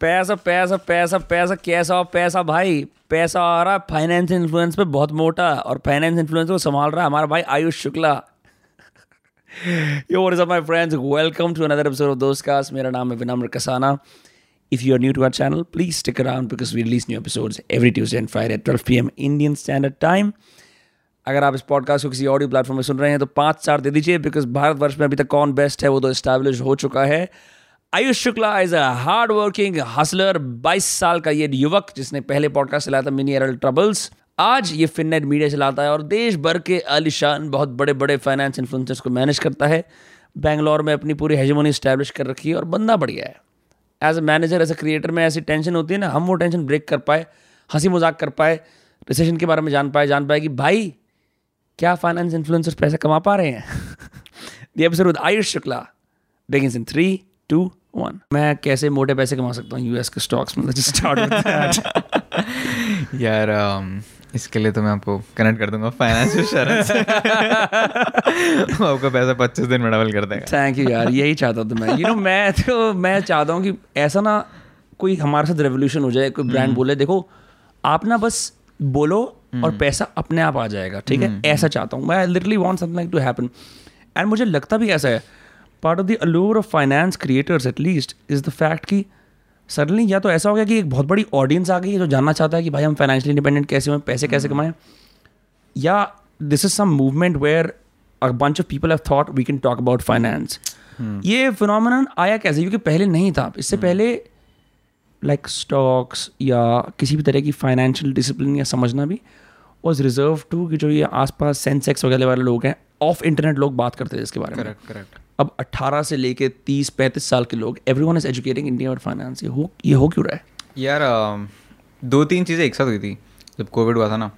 पैसा पैसा पैसा पैसा, कैसा हो पैसा भाई? पैसा आ रहा फाइनेंस इन्फ्लुएंस पे बहुत मोटा और फाइनेंस इन्फ्लुएंस को संभाल रहा है हमारा भाई Ayush Shukla. Yo verse my friends welcome to another episode of Dost cast मेरा नाम है Vinamra Kasana. If you are new to our channel please stick around because we release new episode every Tuesday and Friday twelve P M Indian standard time अगर आप इस podcast को किसी audio platform में सुन रहे हैं तो पाँच स्टार दे दीजिए बिकॉज़ भारतवर्ष में अभी तक कौन बेस्ट है वो तो इस्टेब्लिश हो चुका है। Ayush Shukla is a hard working hustler 22 साल का ये युवक जिसने पहले पॉडकास्ट चलाया था मिनी एरल ट्रबल्स आज ये फिननेट मीडिया चलाता है और देश भर के आलिशान, बहुत बड़े बड़े फाइनेंस इन्फ्लुएंसर्स को मैनेज करता है। बेंगलोर में अपनी पूरी हेजमोनी स्टैब्लिश कर रखी है और बंदा बढ़िया है। As a manager as a creator में ऐसी टेंशन होती है ना, हम वो टेंशन ब्रेक कर पाए हँसी मज़ाक कर पाए रिसेशन के बारे में जान पाए जान पाए कि भाई, क्या फाइनेंस इन्फ्लुएंसर्स पैसे कमा पा रहे हैं? The episode with Ayush Shukla in three two one. मैं कैसे मोटे पैसे कमा सकता हूँ यूएस के स्टॉक्स में स्टार्ट यार um, इसके लिए तो मैं आपको कनेक्ट कर दूँगा फाइनेंस शरण से आपका पैसा पच्चीस दिन में डबल कर देगा। थैंक यू यार यही चाहता था मैं। यू नो मैं तो मैं चाहता हूँ कि ऐसा ना कोई हमारे साथ रेवोल्यूशन हो जाए कोई ब्रांड बोले देखो आप ना बस बोलो और पैसा अपने आप आ जाएगा ठीक है? ऐसा चाहता हूँ। मैं literally want something to happen and मुझे लगता भी ऐसा है part of the allure of finance creators at least is the fact कि सडनली या तो ऐसा हो गया कि एक बहुत बड़ी ऑडियंस आ गई है जो जानना चाहता है कि भाई हम फाइनेंशियली इंडिपेंडेंट कैसे हुए पैसे कैसे कमाएँ। या this is some movement where a bunch of people have thought we can talk about finance ये फिनोमिनन आया कैसे? क्योंकि पहले नहीं था। इससे पहले लाइक स्टॉक्स या किसी भी तरह की फाइनेंशियल डिसिप्लिन या समझना भी वॉज़ रिज़र्व टू कि जो ये आसपास सेंसेक्स वगैरह वाले लोग हैं ऑफ़ इंटरनेट लोग बात करते थे इसके बारे में। करेक्ट करेक्ट अब 18 से लेके 30 35 साल के लोग every one is educating India और फाइनेंस ये हो ये हो क्यों रहा है? यार दो तीन चीज़ें एक साथ हुई थी। जब कोविड हुआ था ना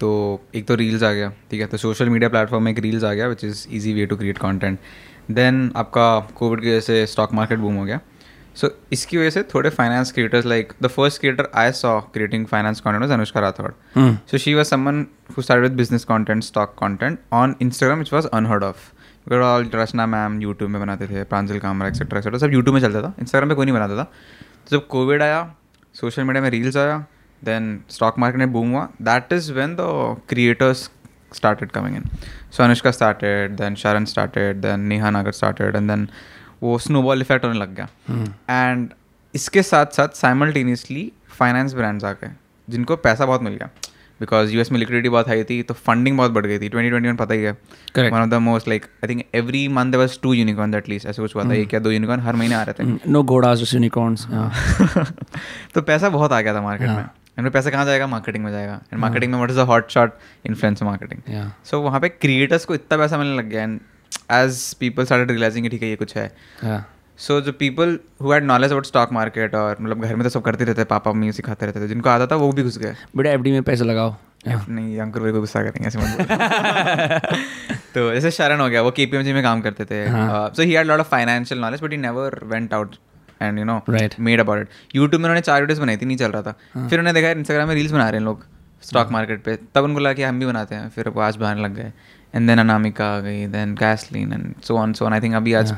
तो एक तो रील्स आ गया ठीक है? तो सोशल मीडिया प्लेटफॉर्म में एक रील्स आ गया which is easy way to create content then आपका कोविड की वजह से स्टॉक मार्केट बूम हो गया। सो so, इसकी वजह से थोड़े finance creators like the first creator I saw creating finance content was Anushka Rathore so she was someone who started with business content stock content on Instagram which was unheard of because all Rachna ma'am YouTube में बनाते थे Pranjal Kamra etcetera etcetera सब YouTube में चलता था। Instagram पे कोई नहीं बनाता था। तो जब कोविड आया सोशल मीडिया में रील्स आया देन स्टॉक मार्केट में बूम हुआ। That is when the creators started coming in. So Anushka started, then Sharon started, then Neha Nagar started, and then वो स्नोबॉल इफ़ेक्ट होने लग गया। एंड इसके साथ साथ साइमल्टेनियसली फाइनेंस ब्रांड्स आ गए जिनको पैसा बहुत मिल गया। बिकॉज़ यूएस में लिक्विडिटी बहुत हाई थी तो फंडिंग बहुत बढ़ गई थी। ट्वेंटी ट्वेंटी वन पता ही है. One of the most like I think every month was two unicorn at least ऐसे कुछ हुआ था। एक या दो यूनिकॉर्न हर महीने आ रहे थे। नो घोड़ास जस्ट यूनिकॉर्न्स तो पैसा बहुत आ गया था मार्केट में। एंड पैसा कहाँ जाएगा? मार्केटिंग में जाएगा। एंड मार्केटिंग में what is the hot shot influencer marketing so वहाँ पे क्रिएटर्स को इतना पैसा मिलने लग गया। And as people started realising ठीक है ये कुछ है। सो जो people who had knowledge about stock market और मतलब घर में तो सब करते रहते पापा मम्मी सिखाते रहते थे। जिनको आता था वो भी घुस गए। बेटा एफडी में पैसे लगाओ। नहीं अंकुर भाई को गुस्सा करेंगे ऐसे मत तो जैसे शरण हो गया वो केपीएमजी में काम करते थे। हाँ। So he had lot of financial knowledge but he never went out and you know Right. Made about it YouTube में उन्होंने चार वीडियोस बनाई थी नहीं चल रहा था। हाँ। फिर उन्होंने देखा इंस्टाग्राम में रील्स बना रहे हैं लोग स्टॉक मार्केट पे। तब उनको लगा कि हम भी बनाते हैं। फिर वो आज बनाने लग गए। एंड देन अनामिका आ गई then कैसलिन and so on so on I think अभी आज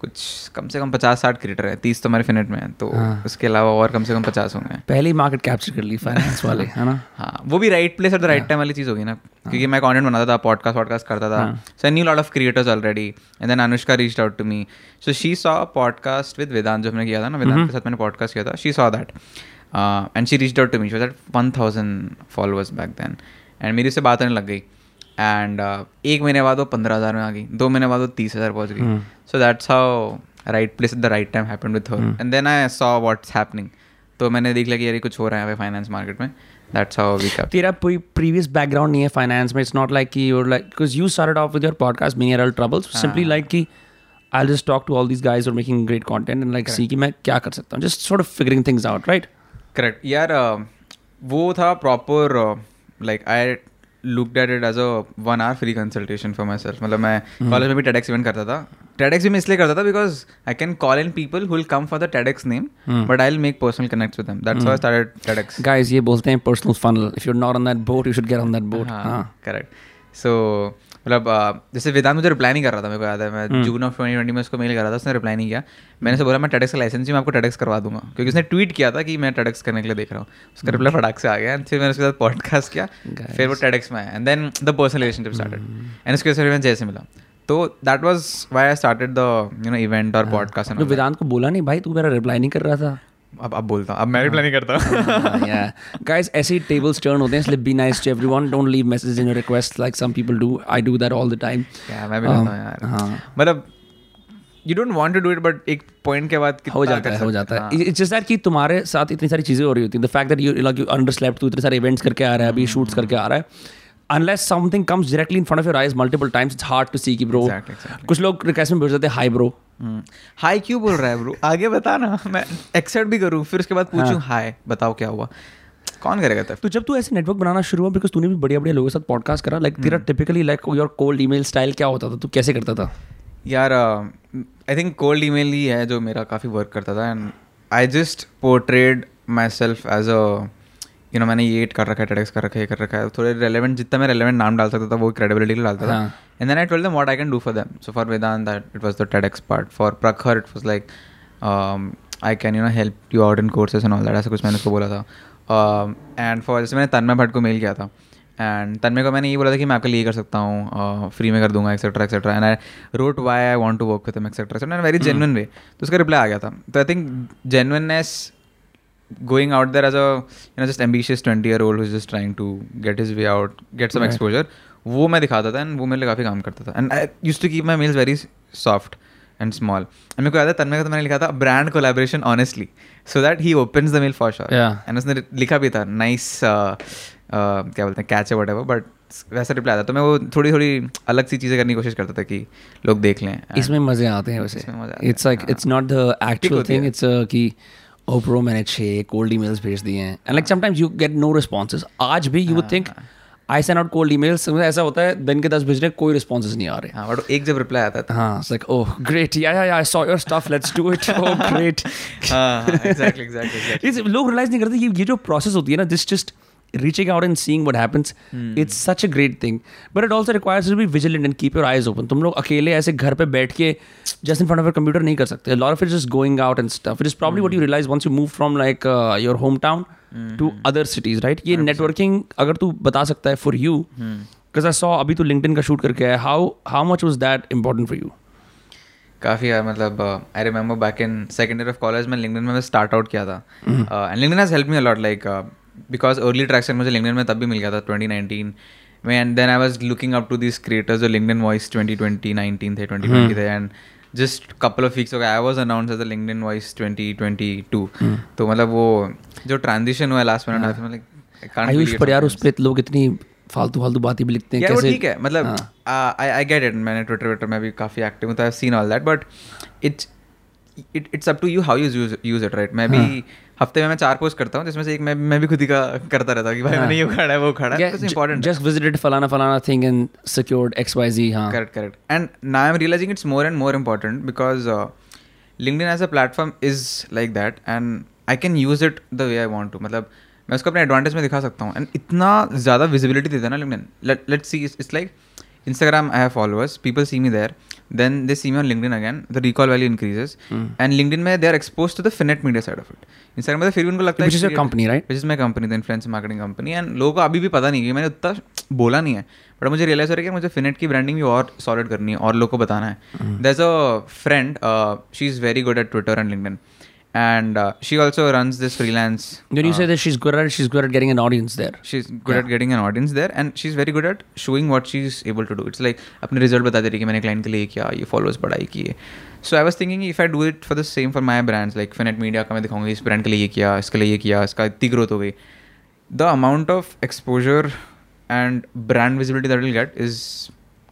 कुछ कम से कम पचास साठ क्रिएटर है तीस तो हमारे फिनेट में है तो हाँ। उसके अलावा और कम से कम पचास होंगे। पहले ही मार्केट कैप्चर कर ली फाइनेंस वाले है ना? हाँ वो भी right place at the right time वाली चीज़ होगी ना हाँ। क्योंकि मैं कॉन्टेंट बनाता था पॉडकास्ट वॉडकास्ट करता था so I knew lot of creators already and then Anushka reach out to me so she saw podcast with Vedant जो हमने किया था ना वेदांत के साथ मैंने पॉडकास्ट किया था she saw that and she reach out to me she that one thousand followers back then and मेरी उससे बात होने लग गई। एंड एक महीने बाद वो पंद्रह हज़ार में आ गई। दो महीने बाद वो तीस हज़ार पहुँच गई। So that's how right place at the right time happen with her and then I saw what's happening तो मैंने देख लिया कि यार कुछ हो रहा है फाइनेंस मार्केट में। दैट्स हाउ वी कप तेरा कोई प्रीवियस बैकग्राउंड नहीं है फाइनेंस में। इट्स नॉट लाइक कि you're like because you started off with your podcast मिनियर troubles simply like कि I just talk to all these guys और making great content and like see कि मैं क्या कर सकता हूँ। Just sort of figuring things out right correct यार uh, वो था proper like I looked at it as a one hour free consultation for myself मतलब मैं कॉलेज में भी टेडेक्स इवेंट करता था। टेडेक्स भी मैं इसलिए करता था because I can call in people who come for the TEDx name but I will make personal connect with them that's why started TEDx guys ये बोलते हैं personal funnel if you are not on that boat you should get on that boat हाँ. Correct so मतलब जैसे वेदांत मुझे reply नहीं कर रहा था मेरे को याद है मैं जून ऑफ़ ट्वेंटी ट्वेंटी में उसको मेल कर रहा था उसने रिप्लाई नहीं किया। मैंने से बोला मैं टेडेक्स का लाइसेंस ही मैं आपको टेडेक्स करवा दूँगा। क्योंकि उसने ट्वीट किया था कि मैं टेडेक्स करने के लिए देख रहा हूँ। उसका रिप्लाई फटाक से आ गया एंड फिर मैंने उसके साथ पॉडकास्ट किया फिर वो टेडेक्स में आया। And then the personal relationship started and उसके वजह से जैसे मिला। तो that was why I started the you know event और पॉडकास्ट तो वेदांत को बोला नहीं भाई तू मेरा रिप्लाई नहीं कर रहा था। अब अब बोलता हूँ। अब मैं रिप्लाई नहीं करता yeah. Guys ऐसे tables turn होते हैं इसलिए nice to everyone. Don't leave messages in your requests like some people do. I do that all the time. मैं भी करता हूँ यार। हाँ। मतलब you don't want to do it but एक पॉइंट के बाद हो जाता है हो जाता है। इट्स जस्ट दैट कि तुम्हारे साथ इतनी सारी चीज़ें हो रही होती हैं। The fact that you like you underslept तू इतने सारे इवेंट्स करके आ रहा है अभी शूट्स करके आ रहा है। Unless something comes directly in front of your eyes multiple times it's hard to see कि exactly. कुछ लोग रिक्वेस्ट में भेज देते हैं हाई ब्रो हाई क्यों बोल रहा है ब्रो आगे बता ना मैं एक्सेप्ट भी करूँ फिर उसके बाद पूछूँ हाय बताओ क्या हुआ? कौन करेगा तब? तो जब तू ऐसे नेटवर्क बनाना शुरू हुआ बिकॉज़ तूने भी बढ़िया बढ़िया लोगों के साथ पॉडकास्ट करा लाइक तेरा typically like your cold email style क्या होता था? तू कैसे करता था? यार आई थिंक कोल्ड ईमेल ही है जो मेरा काफ़ी वर्क करता था and I just portrayed myself as a you know मैंने ये एट कर रखा है टेडेक्स कर रखा है ये कर रखा है। थोड़े रेलेवेंट जितना मैं रेलेवेंट नाम डाल सकता था वो क्रेडिबिलिटी के डालता था. And then I told them what I can do for them so for Vedant that it was the TEDx part for Prakhar it was like I can you know help you out in courses and all that ऐसा कुछ मैंने उसको बोला था। And for जैसे मैंने तन्मय भट्ट को mail किया था। एंड तन्मय को मैंने ये बोला था कि मैं आपके लिए कर सकता हूँ फ्री में कर दूँगा etcetera etcetera and I wrote why I want to work with etcetera etcetera very genuine way तो उसका रिप्लाई आ गया था। तो I think genuineness going out there as a you know just ambitious 20 year old who's just trying to get his way out get some Right. exposure वो मैं दिखाता था एंड वो मेरे लिए काफ़ी काम करता था. And I used to keep my mails very soft and small and मेरे को याद है तन्मय का तो मैंने लिखा था brand collaboration honestly so that he opens the mail for sure and उसने लिखा भी था नाइस क्या बोलते हैं कैच है वट एवर बट वैसा रिप्लाई आता तो मैं वो थोड़ी थोड़ी अलग सी चीज़ें करने की कोशिश करता था कि लोग देख लें. इसमें मज़े आते हैं वैसे. It's like it's not the actual thing it's कि ओ प्रो मैंने छः कोल्ड ईमेल्स भेज दिए हैं। And like sometimes you get no responses आज भी you would think I send out cold emails ऐसा होता है दिन के दस बजे कोई रिस्पॉन्सेज नहीं आ रहे। हाँ बट एक जब रिप्लाई आता था। हाँ it's like oh great yeah yeah yeah I saw your stuff let's do it oh हाँ एग्जैक्टली एग्जैक्टली लोग रियलाइज़ नहीं करते ये ये जो प्रोसेस होती है ना this just reaching out and seeing what happens hmm. it's such a great thing but it also requires you to be vigilant and keep your eyes open तुम लोग अकेले ऐसे घर पे बैठ के just in front of computer नहीं कर सकते. Lot of it is going out and stuff it is problem what you realise once you move from like your home town to other cities right ये networking अगर तू बता सकता है for you because I saw अभी तू LinkedIn का shoot करके आया how how much was that important for you काफ़ी यार मतलब I remember back in second year of college में लिंगडन में स्टार्ट आउट किया था. And LinkedIn has help me a lot like because early traction मुझे लिंगडन में तब भी मिल गया था ट्वेंटी नाइनटीन में and then I was looking up to this creators LinkedIn voice twenty twenty nineteen थे ट्वेंटी ट्वेंटी थे and just couple of weeks हो गया I was announce as the LinkedIn voice 2022 तो मतलब वो जो ट्रांजिशन हुआ last minute half like Ayush पर यार उस पर लोग इतनी फालतू फालतू बातें भी लिखते हैं कैसे? ठीक है मतलब आई आई गेट इट मैंने ट्विटर ट्विटर में भी काफ़ी एक्टिव हूँ तो I seen all that but it's it it's up to you how use use it right मैं भी हफ़्ते में मैं चार पोस्ट करता हूँ जिसमें से एक मैं मैं भी खुद ही का करता रहता हूँ कि भाई मैंने खड़ा है वो खड़ा है। इट्स इंपॉर्टेंट जस्ट विजिटेड फलाना फलाना thing and secured X Y Z हाँ। Correct correct and now I am realising it's more and more important because LinkedIn as a platform is like that and I can use it the way I want to मतलब मैं उसको अपने advantage में दिखा सकता हूँ। And इतना ज़्यादा विजिबिलिटी देता है ना LinkedIn let see it's like Instagram I have followers people see me there Then they see me on LinkedIn again. The recall value increases. Mm. And LinkedIn में they are exposed to the finite media side of it. Instagram में तो फिर भी उनको लगता है Which is your company, right? Which is my company, the influencer marketing company. And लोगों को अभी भी पता नहीं कि मैंने उतना बोला नहीं है बट मुझे रियलाइज़ हो रहा है कि मुझे फिनेट की ब्रांडिंग भी और सॉलिड करनी है और लोगों को बताना है दर a friend she is very good at Twitter and LinkedIn and she also runs this freelance when you say that she's good at it she's good at getting an audience there she's good at getting an audience there and she's very good at showing what she's able to do it's like अपने result बता दे रही कि मैंने client के लिए ये किया ये फॉलोअर्स बढ़ाई किए so I was thinking if I do it for the same for my brands like फिनेट media का मैं दिखाऊंगा इस ब्रांड के लिए ये किया इसके लिए ये किया इसका इतनी ग्रोथ हो गई the amount of exposure and brand visibility that will get is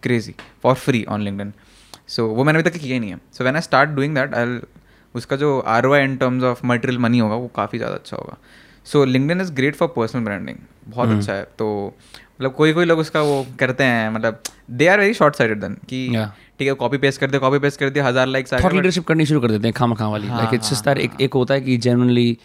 crazy for free on LinkedIn so वो मैंने अभी तक किया ही नहीं है so when I start doing that I उसका जो R O in terms of material money होगा वो काफ़ी ज़्यादा अच्छा होगा। So LinkedIn is great for personal branding बहुत अच्छा है। तो मतलब कोई कोई लोग उसका वो करते हैं मतलब they are very short sided then कि ठीक है कॉपी पेस्ट कर दे कॉपी पेस्ट कर दिया हज़ार लाइक्स आ थॉट लीडरशिप करनी शुरू कर देते हैं खामा खाम वाली। हाँ, लाइक इट्स जस्ट दैट एक एक होता है कि genuinely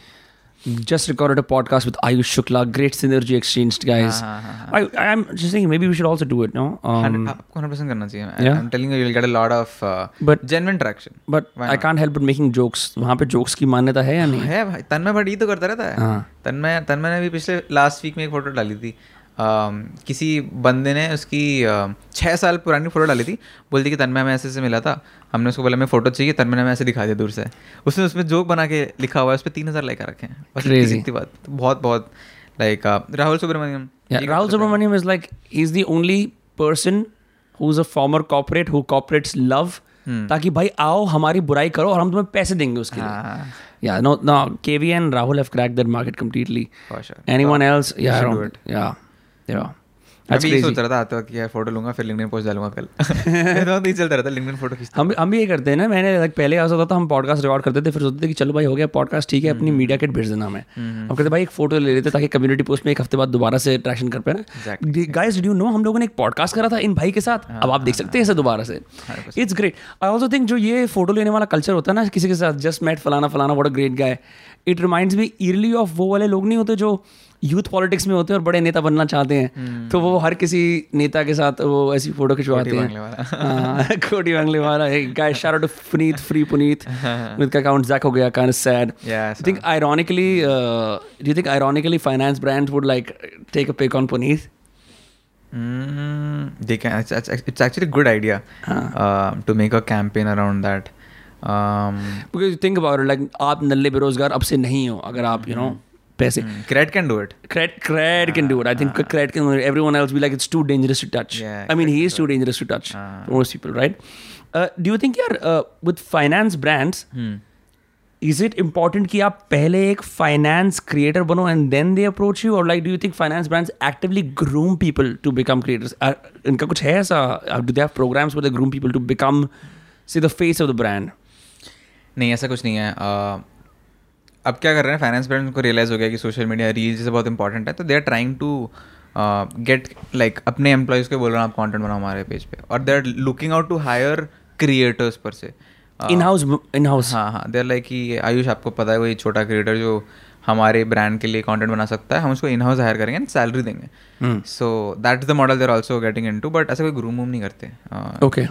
just recorded a podcast with Ayush Shukla. Great synergy exchanged, guys. हाँ, हाँ, हाँ. I, I'm just thinking maybe we should also do it, no? Um, Hundred- आपको 100% करना चाहिए Yeah. I'm telling you you'll get a lot of uh, But- genuine traction but Why I can't help but making jokes. वहाँ पे jokes की मान्यता है या नहीं? है भाई तन्मय भट्टी तो करता रहता है हाँ. तन्मय तन्मय ने भी पिछले last week में एक फ़ोटो डाली थी um, किसी बंदे ने उसकी छः साल पुरानी फ़ोटो डाली थी। बोलती कि तन्मय हमें ऐसे से मिला था। हमने उसको बोला मैं फ़ोटो चाहिए तन्मय ने हमें ऐसे दिखा दिया दूर से। उसने उसमें जोक बना के लिखा हुआ है उस पर तीन हज़ार लाइक रखे हैं। बात। तो बहुत बहुत like Rahul Subramaniam. Yeah, Rahul Subramaniam is like he's the only person who's a former corporate who corporates love. ताकि भाई आओ हमारी बुराई करो और हम तुम्हें पैसे देंगे उसके लिए। हाँ। Yeah, no, no. KV and Rahul have cracked that market completely. For sure. Anyone else? you Yeah, I should do don't. Yeah, yeah. मैं That's भी सोच रहा था आते कि फ़ोटो लूँगा फिर लिंक्डइन पोस्ट डालूँगा कल। मेरा चलता रहता लिंक्डइन फ़ोटो खींचता। हम हम भी ये करते हैं ना मैंने like, पहले ऐसा होता था हम पॉडकास्ट रिकॉर्ड करते थे फिर सोचते थे कि चलो भाई हो गया पॉडकास्ट ठीक है अपनी मीडिया किट भेज देना हमें। हम कहते भाई एक फ़ोटो ले लेते ताकि कम्युनिटी पोस्ट में एक हफ़्ते बाद दोबारा से ट्रैक्शन कर पाए गाइस नो हम लोगों ने एक पॉडकास्ट करा था इन भाई के साथ? अब आप देख सकते हैं इसे दोबारा से। It's great I also think जो ये फ़ोटो लेने वाला कल्चर होता है ना किसी के साथ जस्ट मेट फलाना फलाना what a great guy it reminds me early of वो वाले लोग नहीं होते जो यूथ पॉलिटिक्स में होते हैं और बड़े नेता बनना चाहते हैं। तो वो हर किसी नेता के साथ वो ऐसी फ़ोटो खिंचवाते हैं। कोटी बंगले वाला। Guys shout out Puneet free Puneet with का अकाउंट जैक हो गया can sad I think ironically do think ironically finance brand would like take a pick on Puneet good idea to make a campaign around that because think about like आप नल्ले बेरोजगार अब से नहीं हो अगर आप यू नो पैसे। CRED can do it CRED CRED can do it I think CRED can every one else be like it's too dangerous to touch I mean he is too dangerous to touch most people right do you think यार with finance brands is it important कि आप पहले एक finance creator बनो and then they approach you और like do you think finance brands actively groom people to become creators इनका कुछ है ऐसा? Do they have programs groom people to become see the face of the brand नहीं ऐसा कुछ नहीं है। uh, अब क्या कर रहे हैं फाइनेंस पेरेंट्स को रियलाइज़ हो गया कि सोशल मीडिया रील जैसे बहुत इंपॉर्टेंट है तो they are trying to get like अपने एम्प्लॉयज़ को बोल रहे हैं आप कॉन्टेंट बनाओ हमारे पेज पे. और they are looking out to hire creators पर से इन हाउस इन हाउस हाँ हाँ हाँ देर लाइक कि आयुष आपको पता है वही छोटा क्रिएटर जो हमारे ब्रांड के लिए कंटेंट बना सकता है हम उसको इन हाउस हायर करेंगे एंड सैलरी देंगे। So that is the model they're also getting into but ऐसे कोई ग्रूम वूम नहीं करते Okay.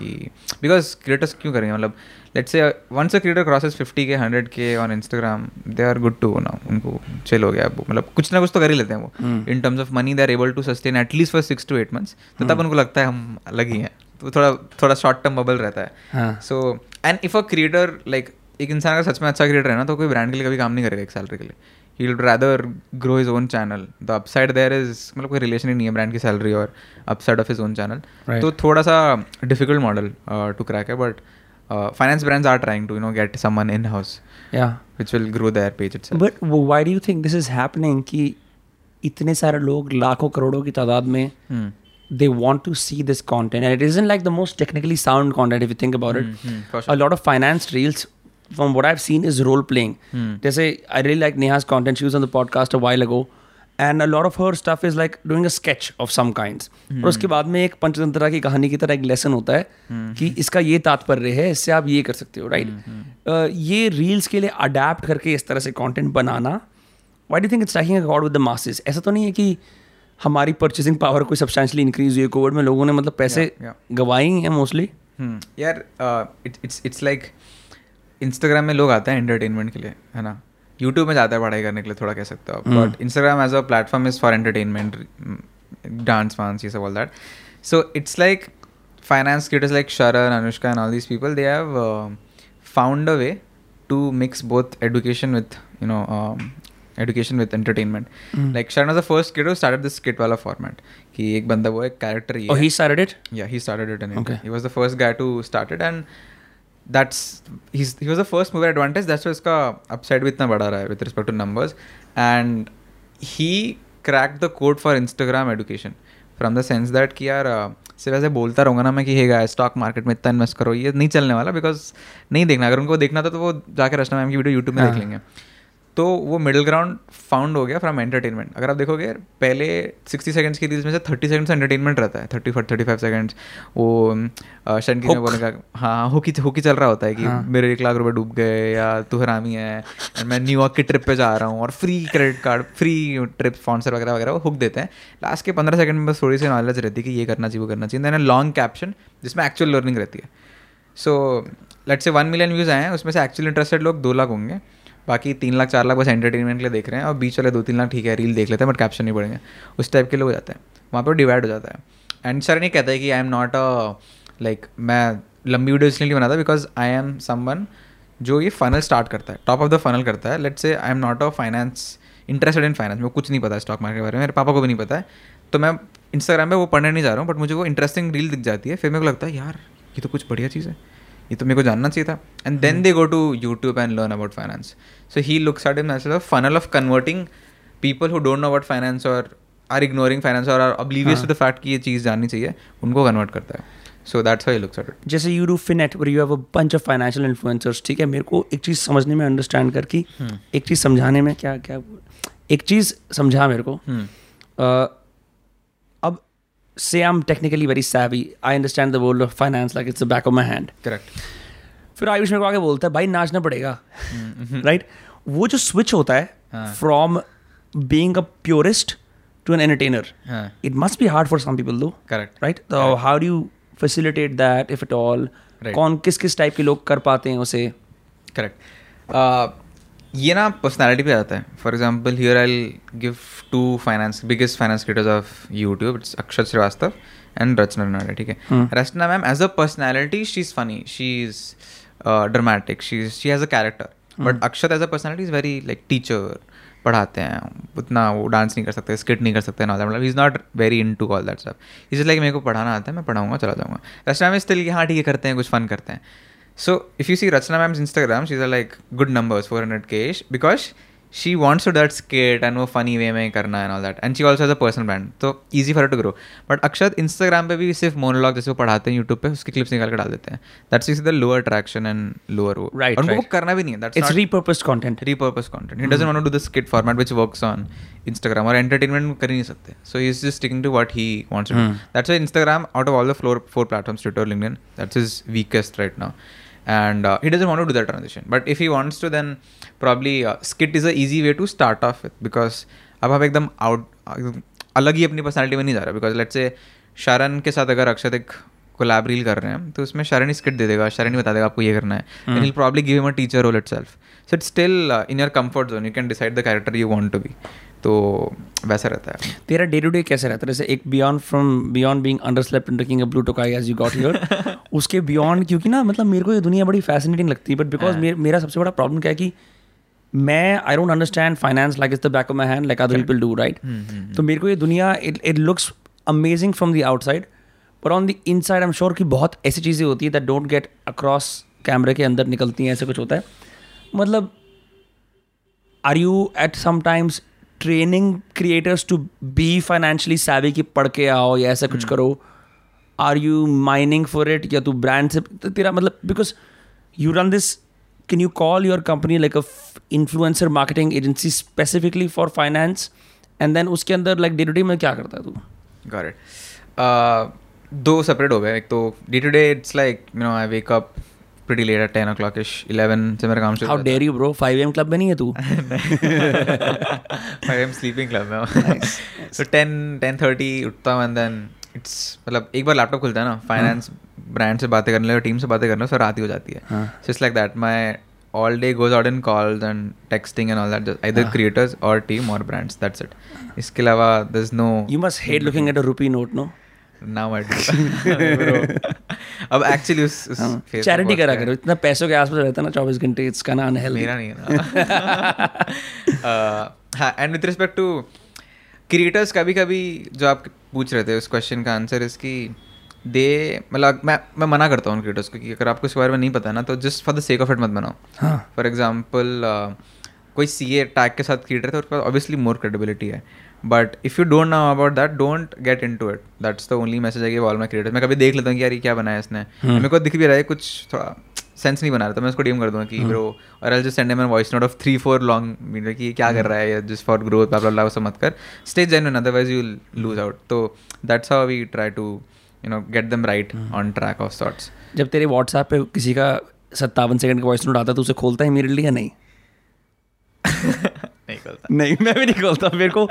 बिकॉज़ क्रिएटर्स क्यों करेंगे? मतलब let's say once a creator crosses fifty K hundred K on Instagram they are good to ना उनको चिल हो गया मतलब कुछ ना कुछ तो कर ही लेते हैं वो। In terms of money they are able to sustain at least for six to eight months तो तब उनको लगता है हम अलग ही हैं तो थोड़ा थोड़ा शॉर्ट टर्म बबल रहता हाँ. So and if a creator like एक इंसान अगर सच में अच्छा क्रिएटर है ना तो कोई ब्रांड के लिए कभी काम नहीं करेगा एक सैलरी के लिए। He rather grow his own channel the upside there is मतलब कोई रिलेशन ही नहीं है ब्रांड की सैलरी और upside of his own channel तो थोड़ा सा डिफ़िकल्ट मॉडल टू क्रैक है but finance brands are trying to you know get someone in house या which will grow their page it's but why do you think this is happening कि इतने सारे लोग लाखों करोड़ों की तादाद में they want to see this content and it is in like the most technically sound content if you think about it a lot of finance reels from what i've seen is role playing. Hmm. जैसे i really like neha's content. She was on the podcast a while ago. And a lot of her stuff is like doing a sketch of some kinds. Hmm. और उसके बाद में एक पंचतंत्रा की कहानी की तरह एक लेसन होता है Hmm. कि इसका ये तात्पर्य है इससे आप ये कर सकते हो राइट ये रील्स के लिए अडेप्ट करके इस तरह से content banana why do think it's striking accord with the masses ऐसा तो नहीं है कि हमारी परचेसिंग पावर कोई सब्सटेंशियली इंक्रीज हुई है। कोविड में लोगों ने मतलब पैसे Yeah, yeah. गवाए हैं मोस्टली हम्म, यार इट्स इट्स लाइक इंस्टाग्राम में लोग आते हैं एंटरटेनमेंट के लिए है ना? यूट्यूब में जाता है पढ़ाई करने के लिए थोड़ा कह सकते हो आप. But Instagram as a platform is for entertainment dance वांस ये सब all that so it's like finance creators like Sharan Anushka and all these people they have found a way to mix both education with you know education with entertainment like Sharan was the first creator started this skit वाला format कि एक बंदा वो एक character ही और है ही started it? Yeah, he started it in India. Okay. He was that's he was the first mover advantage that's इसका अपसाइड भी इतना बढ़ा रहा है with respect to numbers and he crack the code for Instagram education from the sense that कि यार सिर्फ़ ऐसे बोलता रहूँगा ना मैं कि हे गाय स्टॉक मार्केट में इतना इन्वेस्ट करो ये नहीं चलने वाला बिकॉज़ नहीं देखना। अगर उनको देखना था तो वो जाकर रचना मैम की वीडियो यूट्यूब में देख हाँ। लेंगे. तो वो मिडिल ग्राउंड फाउंड हो गया फ्रॉम एंटरटेनमेंट अगर आप देखोगे पहले सिक्सटी सेकंड्स की रील्स में से थर्टी सेकंड्स एंटरटेनमेंट रहता है थर्टी थर्टी फाइव सेकंड्स वो शनकी में बोलेगा हाँ हाँ होकी होकी चल रहा होता है कि हाँ। मेरे एक लाख रुपए डूब गए या तू हरामी है मैं न्यूयॉर्क की ट्रिप पे जा रहा हूँ और free credit card free trip sponsor वगैरह वगैरह वो हुक देते हैं. लास्ट के पंद्रह सेकंड में बस थोड़ी सी नॉलेज रहती है कि ये करना चाहिए वो करना चाहिए. देन लॉन्ग कैप्शन जिसमें एक्चुअल लर्निंग रहती है. So let say one million views आए हैं उसमें से एक्चुअल इंटरेस्टेड लोग दो लाख होंगे. बाकी तीन लाख, चार लाख बस एंटरटेनमेंट के लिए देख रहे हैं और बीच वाले दो तीन लाख ठीक है रील देख लेते हैं बट कैप्शन नहीं पड़ेंगे उस टाइप के लोग हो जाते हैं। वहाँ पर डिवाइड हो जाता है। एंड सर नहीं कहता है कि I am not a like मैं लंबी वीडियो इसलिए नहीं बनाता बिकॉज़ आई एम समवन जो ये फनल स्टार्ट करता है। टॉप ऑफ़ द फनल करता है। Let's say I am not a finance interested in finance को कुछ नहीं पता स्टॉक मार्केट के बारे में। मेरे पापा को भी नहीं पता है। तो मैं इंस्टाग्राम पे वो पढ़ने नहीं जा रहा हूँ बट मुझे वो इंटरेस्टिंग रील दिख जाती है। फिर मेरे को लगता है, यार, ये तो कुछ बढ़िया चीज़ है। ये तो मेरे को जानना चाहिए था। And then they go to YouTube and learn about finance so he looks at as a funnel of converting people who don't know about finance और आर इग्नोरिंग फाइनेंस और are oblivious to the fact कि ये चीज़ जाननी चाहिए उनको convert करता है. So that's how looks at it जैसे you do फिनेट where you have a bunch of financial influencers ठीक है? मेरे को एक चीज़ समझने में अंडरस्टैंड कर की एक चीज़ समझाने में क्या क्या एक चीज़ समझा मेरे को। अब से I am technically very savvy I understand the world of finance like it's back of my hand correct फिर आयुष मेरे को आगे बोलता है भाई नाचना पड़ेगा. राइट वो जो स्विच होता है। From being a purist to an entertainer हाँ। It must be hard for some people though correct right तो how do facilitate that if at all Right. कौन किस किस टाइप के लोग कर पाते हैं उसे? करेक्ट ये ना पर्सनैलिटी पे आता है. For example here I give two finance biggest finance creators of YouTube it's Akshar Shrivastava and Rachna Ranade ठीक है. Rachna ma'am as a personality she is funny she is dramatic she is she has a character but Akshar as a personality is very like teacher पढ़ाते हैं उतना वो dance नहीं कर सकते skit नहीं कर सकते ना मतलब is not very into all that सब इज़ लाइक मेरे को पढ़ाना आता है मैं पढ़ाऊँगा चला जाऊँगा. रचना में स्टिल हाँ ठीक है करते हैं कुछ फन करते हैं. So if you see Rachna ma'am's Instagram, she's like good numbers, 400k ish, because she wants to do that skit and वो funny way में करना and all that. And she also has a personal brand. तो easy for her to grow. But Akshat Instagram पे भी सिर्फ़ monologue जैसे वो पढ़ाते हैं YouTube पे उसकी clips निकाल के डाल देते हैं. That's the lower traction and lower वो. Right, और right. वो करना भी नहीं है. That's not repurposed content repurposed content. He doesn't want to do the skit format which works on Instagram और entertainment कर ही नहीं सकते. So he's just sticking to what he wants to do. Hmm. That's why Instagram, out of all the four, four platforms, Twitter, LinkedIn, that's his weakest right now. And uh, he doesn't want to do that transition. But if he wants to, then probably uh, skit is a easy way to start off with. Because अब आप एकदम out अलग ही अपनी personality में नहीं जा रहा because late से शरण के साथ अगर अक्षत एक कोलैब रील कर रहे हैं तो उसमें शरण ही स्किट दे देगा शरण ही बता देगा आपको ये करना है। And will probably give him a teacher role itself so it's still in your comfort zone you can decide the character you want to be तो वैसा रहता है। तेरा डे टू डे कैसे रहता है? जैसे एक beyond from beyond being underslept and taking a Blue Tokai as you got here उसके बियॉन्ड क्योंकि ना मतलब मेरे को ये दुनिया बड़ी फैसिनेटिंग लगती है बट बिकॉज़ मेरा सबसे बड़ा प्रॉब्लम क्या है कि मैं I don't understand finance like is the back of my hand like other people do right तो मेरे को ये दुनिया it it looks amazing from the outside पर on the inside I am sure कि बहुत ऐसी चीज़ें होती है दैट डोंट गेट अक्रॉस कैमरे के अंदर निकलती हैं ऐसे कुछ होता है। मतलब are you at sometimes training creators to be financially savvy की पढ़ के आओ या ऐसा कुछ करो। Are you mining for it या तू ब्रांड से तो तेरा मतलब because you run this can you call your company like a influencer marketing agency specifically for finance and then उसके अंदर लाइक डे टू डे में क्या करता है तू? गॉट इट दो सेपरेट हो गए। एक तो day to day it's like you know I wake up pretty late at ten o'clock ish eleven से मेरा काम शुरू how dare bro five AM club में नहीं है तू? आई एम स्लीपिंग क्लब में सो टेन टेन थर्टी उठता हूँ एंड देन इट्स मतलब एक बार लैपटॉप खुलता है ना फाइनेंस ब्रांड से बातें करने लगे टीम से बातें करने लगे, फिर रात ही हो जाती है। हाँ. So it's like that my all day goes out in calls and texting and all that either creators और टीम और ब्रांड्स दैट्स इट इसके अलावा no you must hate looking at a rupee note no now I do अब actually उस उस charity करा करो इतना पैसों के आसपास रहता है ना चौबीस घंटे इट्स kind of unhealthy मेरा नहीं है ना। हाँ and with respect to creators कभी कभी जो आप पूछ रहे थे उस क्वेश्चन का आंसर इसकी दे मतलब मैं मैं मना करता हूँ क्रिएटर्स को कि अगर आपको इसके बारे में नहीं पता ना तो just for the sake of it मत बनाओ। हाँ। फॉर एग्ज़ाम्पल कोई सी ए टैग के साथ क्रिएटर है तो ऑब्वियसली मोर क्रेडिबिलिटी है। But if you don't know about that don't get into it that's the only message है कि ऑल माई क्रिएटर्स मैं कभी देख लेता हूँ कि यार ये क्या बनाया इसने। मेरे को दिख भी रहा है कुछ थोड़ा सेंस नहीं बना रहा था। मैं उसको डीएम कर दूँगा कि ब्रो और I just send him voice note of three four long min कि क्या कर रहा है just for growth blah blah सब मत कर। Stay genuine otherwise you lose out तो that's how we try to you know get them right on track of thoughts जब तेरे व्हाट्सएप पे किसी का सत्तावन सेकंड का वॉइस नोट आता है तो उसे खोलता है इमीडिएटली या नहीं? नहीं नहीं मैं भी नहीं खोलता मेरे को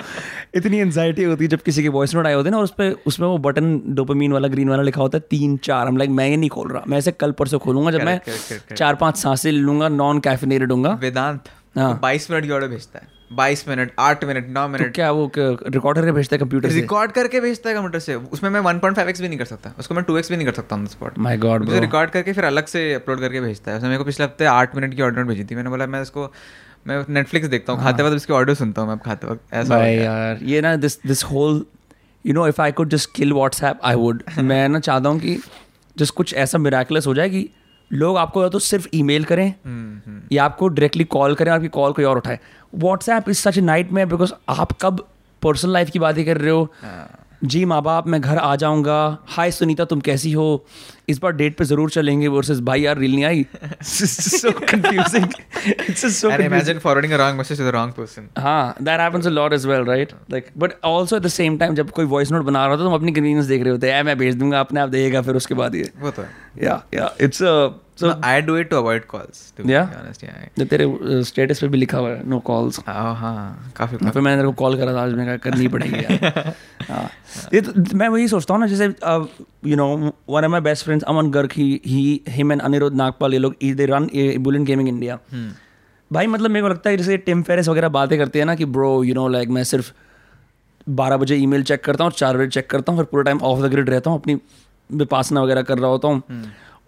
इतनी एनजाइटी होती है जब किसी के वॉइस नोट आए होते हैं ना और उस पर उसमें वो बटन डोपामीन वाला ग्रीन वाला लिखा होता है तीन चार। हम लाइक मैं ये नहीं खोल रहा। मैं ऐसे कल परसों खोलूँगा जब मैं. चार पाँच साँसें ले लूँगा नॉन कैफिनेटेड हूँगा वेदांत हाँ। बाईस मिनट की ऑर्डर भेजता है। बाईस मिनट आठ मिनट नौ तो मिनट। क्या वो रिकॉर्ड करके भेजता है कंप्यूटर से? रिकॉर्ड करके भेजता है कंप्यूटर से। उसमें मैं 1.5x भी नहीं कर सकता। उसको मैं 2x भी नहीं कर सकता on the spot my god मुझे रिकॉर्ड करके फिर अलग से अपलोड करके भेजता है। उसने मेरे को पिछले हफ़्ते आठ मिनट की ऑर्डर भेजी थी। मैंने बोला मैं इसको मैं नेटफ्लिक्स देखता हूँ खाते वक्त उसकी ऑडियो सुनता हूँ मैं खाते वक्त ऐसा हो यार। ये ना this this whole you know if I could just kill WhatsApp I would मैं ना चाहता हूँ कि जस्ट कुछ ऐसा मिराकुलस हो जाए कि लोग आपको या तो सिर्फ़ ईमेल करें हम्म, हम्म। या आपको डायरेक्टली कॉल करें आपकी कॉल कोई और उठाए। WhatsApp is such nightmare because आप कब पर्सनल लाइफ की बातें कर रहे हो? हाँ। जी माँ बाप मैं घर आ जाऊँगा। हाय सुनीता तुम कैसी हो? इस बार डेट पे ज़रूर चलेंगे वर्सेस भाई यार रील नहीं I so confusing it's so And imagine forwarding a wrong message to the wrong person. हाँ that happens a lot as well right like but also at the same time जब कोई voice note बना रहा होता है तो हम अपनी कन्वीनियंस देख रहे होते हैं मैं भेज दूँगा अपने आप देगा फिर उसके बाद ये वो तो है या या it's a so no, I do it to avoid calls. To Yeah? be honest, yeah. जो तेरे स्टेटस पे भी लिखा हुआ है नो कॉल्स हाँ हाँ काफ़ी फिर मैंने तेरे को कॉल करा था आज मैं कहा करनी पड़ेगी यार हाँ ये तो मैं वही सोचता हूँ ना जैसे you know one of my best friends Aman Garg he he him and Aniruddh Nagpal ये लोग they run bullet gaming India भाई मतलब मेरे को लगता है जैसे टिम फेरिस वगैरह बातें करते हैं ना कि ब्रो यू नो लाइक मैं सिर्फ़ बारह बजे ईमेल चेक करता हूँ चार बजे चेक करता हूँ फिर पूरा टाइम ऑफ़ द ग्रिड रहता हूँ अपनी विपासना वगैरह कर रहा होता हूँ.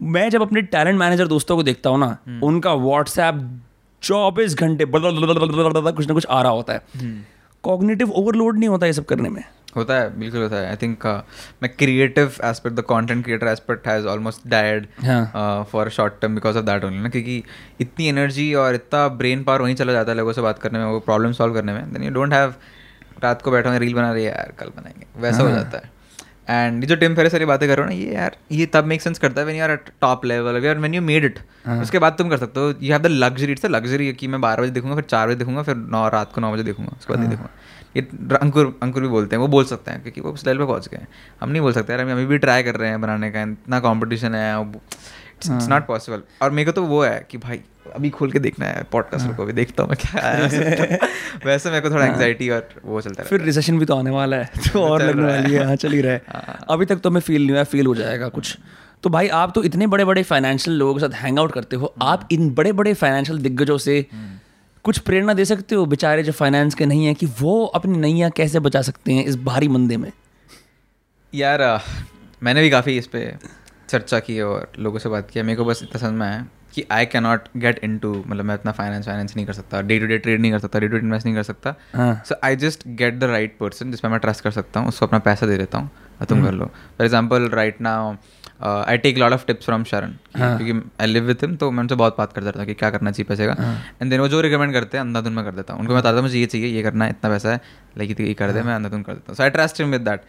मैं जब अपने टैलेंट मैनेजर दोस्तों को देखता हूँ ना उनका व्हाट्सएप चौबीस घंटे कुछ ना कुछ आ रहा होता है। कॉग्निटिव ओवरलोड नहीं होता ये सब करने में। होता है बिल्कुल होता है। आई थिंक मैं creative aspect the content creator aspect has almost died हाँ। For short term because of that only ना? क्योंकि इतनी एनर्जी और इतना ब्रेन पावर वहीं चला जाता है लोगों से बात करने में वो प्रॉब्लम सॉल्व करने में। देन यू डोंट हैव रात को बैठा रील बना रही है यार कल बनाएँगे। वैसा हो। जाता है। एंड जो टिम फेरे सारी बातें करो ना ये यार ये तब मेक सेंस करता है when you are at top level यार व्हेन यू मेड इट उसके बाद तुम कर सकते हो। You have the luxury it's luxury कि मैं बारह बजे देखूँगा फिर चार बजे देखूँगा फिर नौ रात को नौ बजे देखूँगा उसके बाद नहीं देखूँगा। ये अंकुर अंकुर भी बोलते हैं वो बोल सकते हैं क्योंकि वो उस लेवल पर पहुँच गए हम नहीं बोल सकते यार हम अभी भी ट्राई कर रहे हैं बनाने का इतना कॉम्पिटिशन है इट्स नॉट पॉसिबल और मेरे को तो वो है कि भाई अभी खोल के देखना है पॉडकास्ट को भी देखता हूँ मैं क्या है। वैसे मेरे को थोड़ा एंग्जाइटी और वो चलता है फिर रिसेशन भी तो आने वाला है तो और लगने वाली है हाँ चल ही रहा है। अभी तक तो मैं फील नहीं हुआ फील हो जाएगा कुछ। तो भाई आप तो इतने बड़े बड़े फाइनेंशियल लोगों के साथ हैंग आउट करते हो आप इन बड़े बड़े फाइनेंशियल दिग्गजों से कुछ प्रेरणा दे सकते हो बेचारे जो फाइनेंस के नहीं है कि वो अपनी नैया कैसे बचा सकते हैं इस भारी मंदे में? यार मैंने भी काफ़ी इस पे चर्चा की और लोगों से बात किया मेरे को बस इतना समझ में आया कि I can not get into मतलब मैं इतना फाइनेंस वाइनेंस नहीं कर सकता डे टू डे ट्रेड नहीं कर सकता डे टू डे इन्वेस्ट नहीं कर सकता। So I just get the right person जिसमें मैं ट्रस्ट कर सकता हूँ उसको अपना पैसा दे देता हूँ। तुम कर लो। फॉर एग्ज़ाम्पल राइट ना I take lot of tips from Sharan क्योंकि आई लिव विद हिम तो मैं उनसे बहुत बात करता रहता हूँ कि क्या करना चाहिए पैसे का। एंड देन वो जो रिकमेंड करते हैं अंधाधुन में कर देता हूँ। उनको मैं बताता हूँ मुझे ये चाहिए ये करना है इतना पैसा है लाइक ये कर दे मैं अंधाधुन कर देता हूँ। So I trust him with that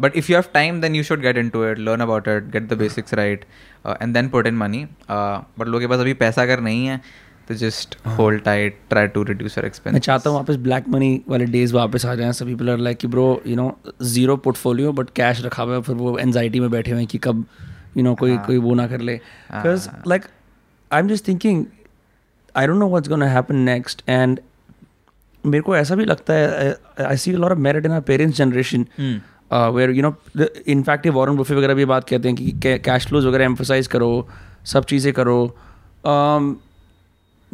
but if you have time then you should get into it learn about it get the basics right and then put in money but लोगों के पास अभी पैसा अगर नहीं है तो just hold tight try to reduce your expense मैं चाहता हूँ वापस ब्लैक मनी वाले डेज़ वापस आ जाएँ। सभी पीपल लाइक कि bro you know zero portfolio but cash रखा हुआ है फिर वो एनजाइटी में बैठे हुए हैं कि कब यू नो कोई कोई वो ना कर ले। Because like I am just thinking I don't know what's gonna happen next and मेरे को ऐसा भी लगता है I see lot of merit in our parents generation where you know in fact ये वॉरेन बुफे वगैरह भी बात कहते हैं कि कैश फ्लोज वगैरह एम्फोसाइज करो सब चीज़ें करो।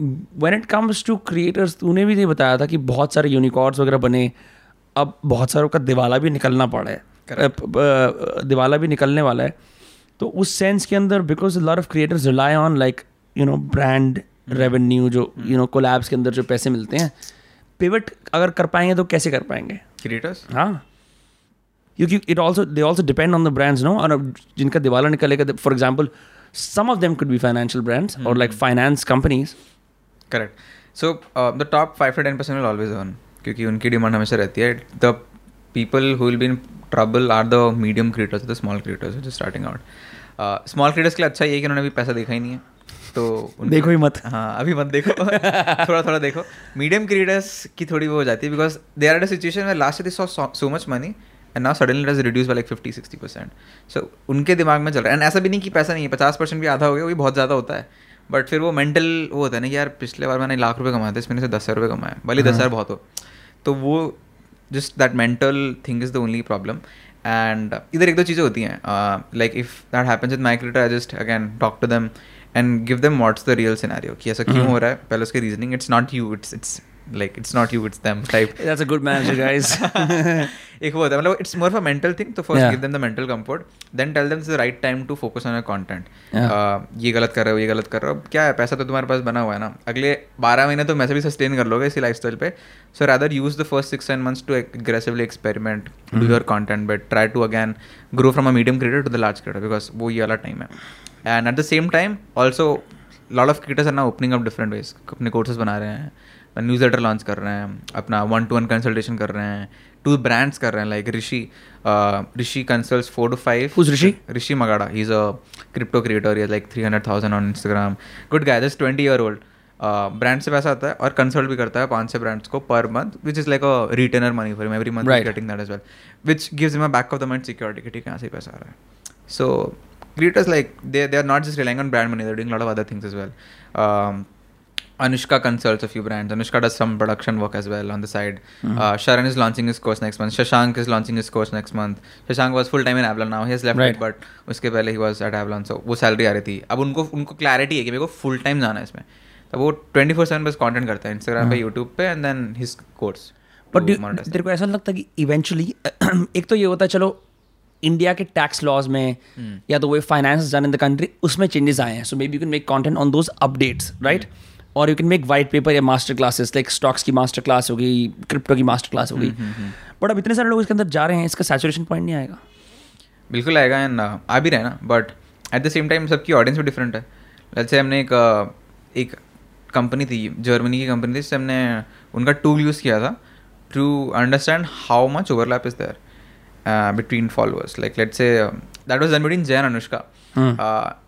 When it comes to creators तूने भी ये बताया था कि बहुत सारे यूनिकॉर्स वगैरह बने। अब बहुत सारों का दिवाला भी निकलना पड़ा है। दिवाला भी निकलने वाला है। तो उस सेंस के अंदर because lot of creators rely on like you know brand revenue जो यू नो कोलैब्स के अंदर जो पैसे मिलते हैं। पिवट अगर कर पाएँगे तो कैसे कर पाएँगे? क्रिएटर्स हाँ। क्योंकि it also they also depend on the brands no और जिनका दिवाला निकलेगा for example some of them could be financial brands और like finance companies correct so the top five to ten percent will always earn क्योंकि उनकी demand हमेशा रहती है. The people who will be in trouble are the medium creators the small creators जो starting out small creators के लिए अच्छा ये कि उन्होंने अभी पैसा देखा ही नहीं है. तो देखो ही मत. हाँ अभी मत देखो. थोड़ा थोड़ा देखो. मीडियम क्रिएटर्स की थोड़ी वो हो जाती है because they are at a situation में last they saw so much money and now suddenly does reduce by like fifty sixty percent so उनके दिमाग में चल रहा है. एंड ऐसा भी नहीं कि पैसा नहीं है. पचास परसेंट भी आधा हो गया वो भी बहुत ज़्यादा होता है. बट फिर वो मेंटल वो होता है ना कि यार पिछले बार मैंने लाख रुपये कमाए थे इसमें महीने से दस हज़ार रुपये कमाए भले दस हज़ार बहुत हो। तो वो just that mental thing is the only problem and इधर एक दो चीज़ें होती हैं। Like if that happens with my creator I just again talk to them and give them what's the real scenario कि ऐसा क्यों हो रहा है। पहले उसके reasoning it's not you it's it's like it's not you it's them type that's a good manager guys एक वो होता है मतलब it's more for mental thing तो first give them the mental comfort then tell them the right time to focus on your content ये गलत कर रहे हो ये गलत कर रहे हो क्या है पैसा तो तुम्हारे पास बना हुआ है ना? अगले बारह महीने तो वैसे भी सस्टेन कर लोगे इसी लाइफ पे। So rather use the first six seven months to aggressively experiment do your content but try to again grow from a medium creator to the large creator because वो ये वाला टाइम है। And at the same time also lot of creators are ना opening up different ways अपने courses बना रहे हैं newsletter launch कर रहे हैं अपना वन टू वन कंसल्टेशन कर रहे हैं टू ब्रांड्स कर रहे हैं like Rishi Rishi consult four to five Rishi? Rishi Magada he is a crypto creator he like three hundred thousand on Instagram good guy just twenty year old brand से पैसा आता है और consult भी करता है पाँच छः ब्रांड्स को per month which is like a retainer money for every month. Getting that as well which gives my back of the mind security कि ठीक है यहाँ से ही पैसा आ रहा है। So creators like they they are not just relying on brand doing a lot of other things as well. Um, Anushka consults a few brands. Anushka does some production work as well on the side. Mm-hmm. Uh, Sharan is launching his course next month. Shashank is launching his course next month. Shashank was full time in Avalon now. He has left Right. it, but उसके पहले he was at Avalon. So वो salary आ रही थी अब उनको उनको clarity है कि मेरे को फुल टाइम जाना है इसमें तो वो ट्वेंटी फोर सेवन बस कॉन्टेंट करता है इंस्टाग्राम पे यूट्यूब पे and then his course but तेरे को ऐसा लगता कि इवेंचुअली एक तो ये होता है चलो इंडिया के टैक्स लॉज में या तो वो finance done in the country उसमें चेंजेस आए हैं so maybe you can make content on those updates right और you can make white paper या मास्टर क्लासेस लाइक स्टॉक्स की मास्टर क्लास हो गई क्रिप्टो की मास्टर क्लास हो गई बट अब इतने सारे लोग इसके अंदर जा रहे हैं इसका सैचुरेशन पॉइंट नहीं आएगा. बिल्कुल आएगा एंड आ भी रहे ना but at the same time सबकी ऑडियंस भी डिफरेंट है. जैसे हमने एक uh, एक कंपनी थी जर्मनी की कंपनी थी जिससे हमने उनका टूल यूज़ किया था to understand how much overlap is there between followers like let say that was done between Jay Anushka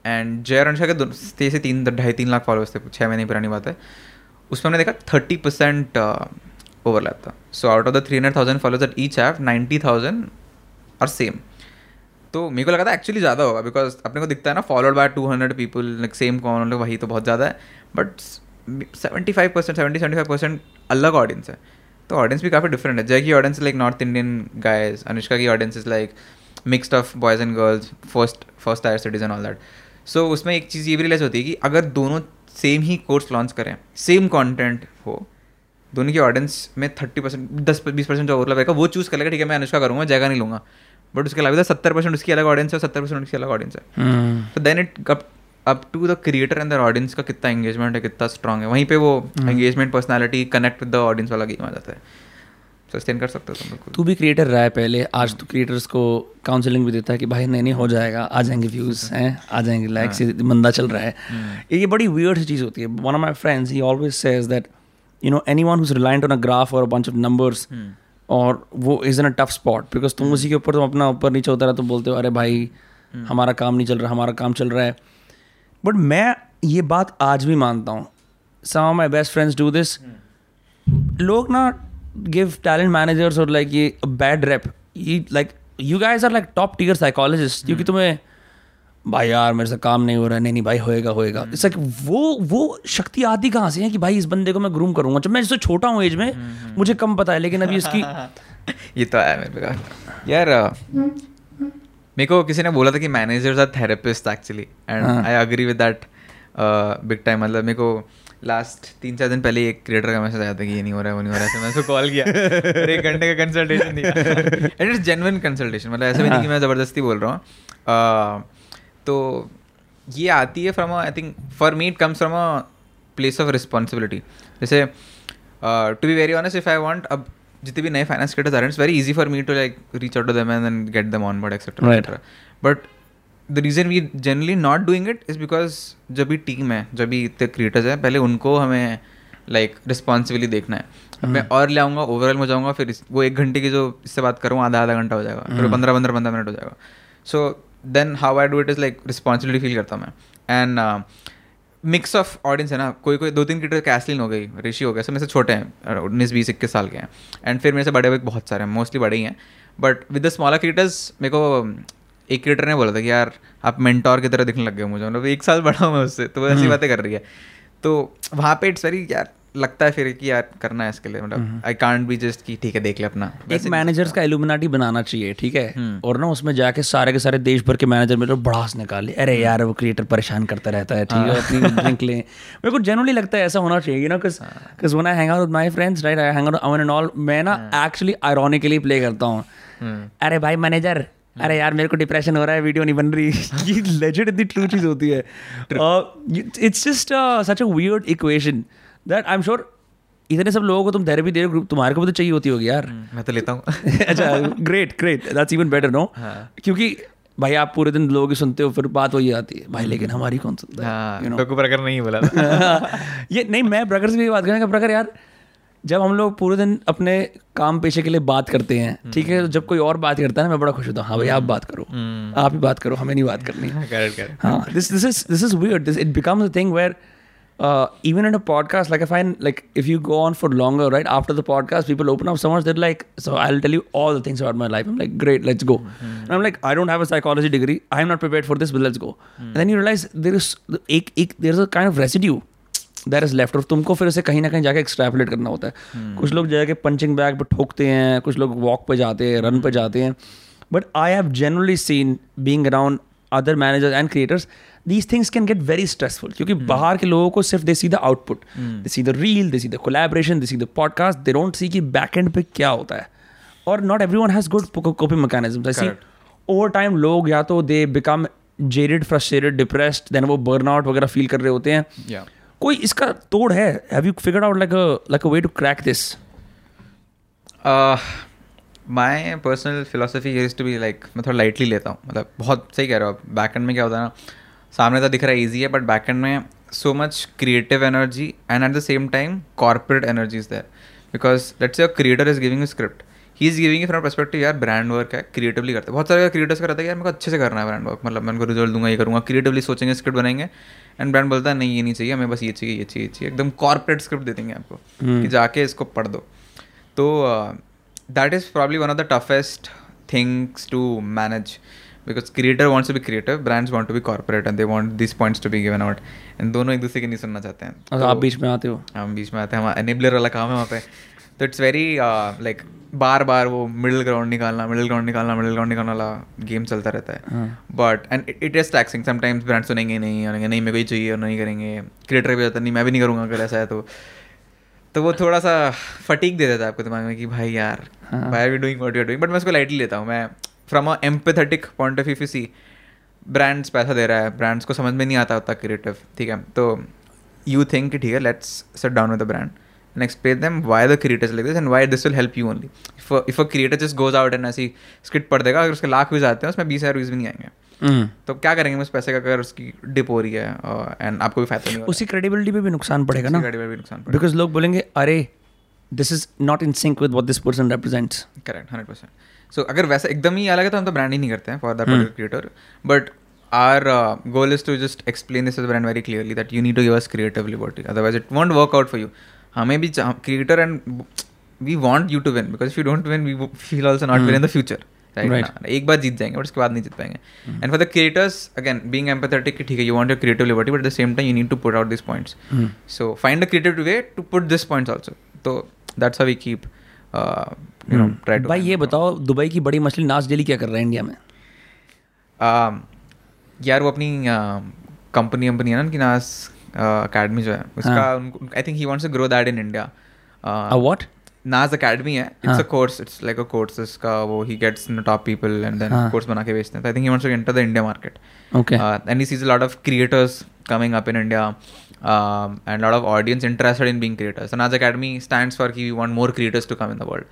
and जय अनुष्का के दो- थे से तीन ढाई तीन लाख फॉलोअर्स थे छः महीने पुरानी बात है। उसमें हमने देखा थर्टी परसेंट ओवरलैप था। So out of the three hundred thousand followers at each have ninety thousand are same तो मेरे को लगा था एक्चुअली ज़्यादा होगा बिकॉज़ अपने को दिखता है ना followed by two hundred people like same कौन वही तो बहुत ज़्यादा है। But seventy five percent seventy seventy five percent अलग ऑडियंस है। तो ऑडियंस भी काफ़ी डिफरेंट है। जय की audience like north Indian guys Anushka की audience is like mixed of boys and girls first first tier cities and all that so उसमें एक चीज़ ये भी रियलाइज़ होती है कि अगर दोनों सेम ही कोर्स लॉन्च करें सेम कॉन्टेंट हो दोनों की ऑडियंस में थर्टी परसेंट दस बीस परसेंट जो ओवरलैप रहेगा वो चूज़ कर लेगा ठीक है मैं अनुष्का करूँगा जगह नहीं लूँगा। बट उसके अलावा सत्तर परसेंट उसकी अलग ऑडियंस है सत्तर परसेंट उसकी अलग ऑडियंस है। तो then it up to the creator and the audience का कितना एंगेजमेंट है कितना स्ट्रांग है। वहीं पे वो engagement personality connect with the audience वाला गेम आ जाता है। सस्टेन कर सकते हो बिल्कुल तू भी क्रिएटर रहा है पहले। आज तू क्रिएटर्स को काउंसलिंग भी देता है कि भाई नहीं नहीं हो जाएगा। आ जाएँगे व्यूज़ हैं। आ जाएँगे लाइक्स मंदा चल रहा है। ये बड़ी वियर्ड चीज़ होती है। One of my friends he always says that you know anyone who's reliant on a graph और बंच ऑफ़ नंबर्स और वो is in a tough spot because तुम उसी के ऊपर तुम अपना ऊपर नीचे होता रहा तो बोलते हो अरे भाई हमारा काम नहीं चल रहा हमारा काम चल रहा है। बट मैं ये बात आज भी मानता हूँ। Some my best friends do this लोग ना गिव टैलेंट मैनेजर्स और लाइक ये bad rep like you guys are like top tier psychologist क्योंकि तुम्हें भाई यार मेरे से काम नहीं हो रहा नहीं नहीं भाई होएगा होएगा। इट्स लाइक वो वो शक्ति आती कहाँ से है कि भाई इस बंदे को मैं ग्रूम करूँगा? जब मैं इससे छोटा हूँ एज में मुझे कम पता है लेकिन अभी इसकी ये तो आया मेरे पे यार मेरे को किसी ने बोला था कि managers are therapist actually and I agree with that big time मतलब मेरे को लास्ट तीन चार दिन पहले एक क्रिएटर का मैसेज आया था कि ये नहीं हो रहा है वो नहीं हो रहा है तो मैं उसको कॉल किया। फिर एक घंटे का कंसल्टेशन दिया। एंड इट्स जेन्युइन कंसल्टेशन मतलब ऐसा भी नहीं कि मैं ज़बरदस्ती बोल रहा हूँ। तो ये आती है from I think for me it comes from a place of responsibility जैसे to be very honest if I want अब जितने भी नए फाइनेंस क्रिएटर्स आ रहे हैं it's very easy for me to like reach out to them and then get them on board etcetera. But the reason we generally not doing it is because जब भी team है जब भी इतने creators हैं पहले उनको हमें लाइक रिस्पॉन्सिबिली देखना है। अब मैं और ले आऊँगा ओवरऑल में जाऊँगा फिर वो एक घंटे की जो इससे बात करूँ आधा आधा घंटा हो जाएगा। फिर पंद्रह पंद्रह पंद्रह मिनट हो जाएगा। So then how I do it is like responsibility feel करता हूँ मैं। एंड मिक्स ऑफ़ ऑडियंस है ना कोई कोई दो तीन क्रिएटर कैसलिन हो गई ऋषि हो गया सब मेरे से छोटे हैं उन्नीस बीस इक्कीस साल के हैं। एंड फिर मेरे से बड़े बहुत सारे हैं मोस्टली बड़े ही हैं। But with the smaller creators मेरे को एक क्रिएटर ने बोला था कि यार आप मेंटोर की तरह दिखने लग गए मुझे। मतलब एक साल बड़ा हूँ मैं उससे तो वो ऐसी हम्म। बातें कर रही है। तो वहाँ पे इट्स वेरी यार लगता है फिर कि यार करना है इसके लिए। मतलब आई कांट बी जस्ट कि ठीक है देख ले अपना। एक मैनेजर्स का इल्यूमिनाटी बनाना चाहिए ठीक है? हम्म। और ना उसमें जाके सारे के सारे देश भर के मैनेजर मेरे भड़ास निकाले अरे हम्म। यार वो क्रिएटर परेशान करता रहता है ठीक है हाँ। अपनी ड्रिंक ले। मेरे को जनरली लगता है ऐसा होना चाहिए ना I hang out with my friends right I hang out I and all मैं ना एक्चुअली ironically प्ले करता हूँ। अरे भाई मैनेजर अरे यार मेरे को डिप्रेशन हो रहा है वीडियो नहीं बन रही। ये लेजेंड इतनी ट्रू चीज़ होती है। It's just such a weird equation that I am sure इतने सब लोगों को तुम थेरेपी दे रहे हो तुम्हारे को भी तो चाहिए होती होगी यार। मैं तो लेता हूँ। अच्छा great great that's even better no. क्योंकि भाई आप पूरे दिन लोग सुनते हो फिर बात वही आती है। भाई लेकिन हमारी कौन सुनता है? हाँ you know? नहीं बोला ये नहीं मैं ब्रगर से भी बात करेंगे प्रकर यार जब हम लोग पूरे दिन अपने काम पेशे के लिए बात करते हैं हम्म। ठीक है जब कोई और बात करता है ना मैं बड़ा खुश होता हूँ हाँ भाई आप हम्म। बात करो हम्म। आप ही बात करो हमें नहीं बात करनी। This is is it becomes thing where even and podcast like fine like if you go on for longer right after the podcast people open up summers there like so I tell you all things about my life like great let's go um like I don't have psychology degree I am not prepare for this but go then you realise there is एक there is a kind of residue that is left और तुमको फिर उसे कहीं ना कहीं जाके एक्सट्रैपुलेट करना होता है। कुछ लोग जाके पंचिंग बैग पर ठोकते हैं कुछ लोग वॉक पे जाते हैं रन पे जाते हैं। But I have generally seen being around other managers and creators these things can get very stressful क्योंकि बाहर के लोगों को सिर्फ़ they see the output they see the reel they see the collaboration they see the podcast they don't see कि back end पे क्या होता है। और not everyone has good coping mechanism I see over time लोग या तो they become jaded frustrated depressed then वो बर्न आउट वगैरह फील कर रहे होते हैं। या कोई इसका तोड़ है? Have you figured out like like a way to crack this my personal philosophy is to be like मैं थोड़ा लाइटली लेता हूँ। मतलब बहुत सही कह रहे हो आप। बैक एंड में क्या होता है ना, सामने तो दिख रहा है ईजी है बट बैक एंड में so much creative energy and at the same time corporate energy is there because let's your creator is giving script he is giving from perspective यार ब्रांड वर्क है creatively करते हैं. बहुत सारे creators का रहता है यार मेरे को अच्छे से करना है ब्रांड वर्क मतलब मैं उनको रिज़ल्ट दूँगा ये करूँगा क्रिएटिवली सोचेंगे स्क्रिप्ट बनाएँगे एंड ब्रांड बोलता है नहीं ये नहीं चाहिए हमें बस ये चाहिए ये चाहिए ये चाहिए. एकदम कॉर्पोरेट स्क्रिप्ट दे देंगे आपको कि जाके इसको पढ़ दो। तो that is probably one of the toughest things to manage because creator wants to be creative brands want to be corporate and they want this points to be given out and दोनों एक दूसरे की नहीं सुनना चाहते हैं। और आप बीच में आते हो। हम बीच में आते हैं हमारा एनेबलर वाला काम है वहाँ पे। तो इट्स वेरी लाइक बार बार वो मिडिल ग्राउंड निकालना मिडिल ग्राउंड निकालना मिडिल ग्राउंड निकालना वाला गेम चलता रहता है। But and it is taxing sometimes brand सुनेंगे नहीं आनेंगे नहीं मेरे को ही चाहिए और नहीं करेंगे। क्रिएटर भी जाता नहीं मैं भी नहीं करूँगा अगर ऐसा है तो। तो वो थोड़ा सा फटीक दे देता है आपको दिमाग में कि भाई यार भाई are we doing what you doing but मैं उसको लाइटली लेता हूँ। मैं from a empathetic point of view see brands पैसा दे रहा है ब्रांड्स को समझ में नहीं आता होता क्रिएटिव ठीक है? तो यू थिंक ठीक है let's set down with the brand and explain them why the creator is like this and why this will help you only. If a, if a creator just goes out and ऐसी script पढ़ देगा अगर उसके lakh views आते हैं उसमें बीस हज़ार व्यूज़ भी नहीं आएँगे। हम्म। तो क्या करेंगे उस पैसे का अगर उसकी डिप हो रही है एंड आपको भी फ़ायदा नहीं उसकी क्रेडिबिलिटी पे भी नुकसान पड़ेगा ना? भी नुकसान पड़ेगा। बिकॉज़ लोग बोलेंगे अरे this is not in sync with what this person represents correct hundred percent so अगर वैसा एकदम ही अलग है तो हम तो ब्रांड ही नहीं करते हैं for that particular creator but our uh, goal is to just explain this as a brand very clearly that you need to give us creative liberty. Otherwise it won't work out for you. हमें भी creator and we want you to win because if you don't win we feel also not win in the future right एक बार जीत जाएँगे but उसके बाद नहीं जीत पाएँगे। And for the creators again being empathetic कि ठीक है you want your creative liberty but at the same time you need to put out this points so find a creative way to put this points also तो that's how we keep भाई ये बताओ Dubai की बड़ी मछली नाच daily क्या कर रहा है इंडिया में? Um, यार वो अपनी कंपनी कंपनी है ना उनकी नास अकेडमी जो है उसका I think he wants to grow that in India a what Nas academy है. It's a course it's like a course इसका वो he gets top people and then course बना के बेचते हैं. I think he wants to enter the India market okay and he sees a lot of creators coming up in India. um, and a lot of audience interested in being creators. And Naz Academy stands for कि we want more creators to come in the world.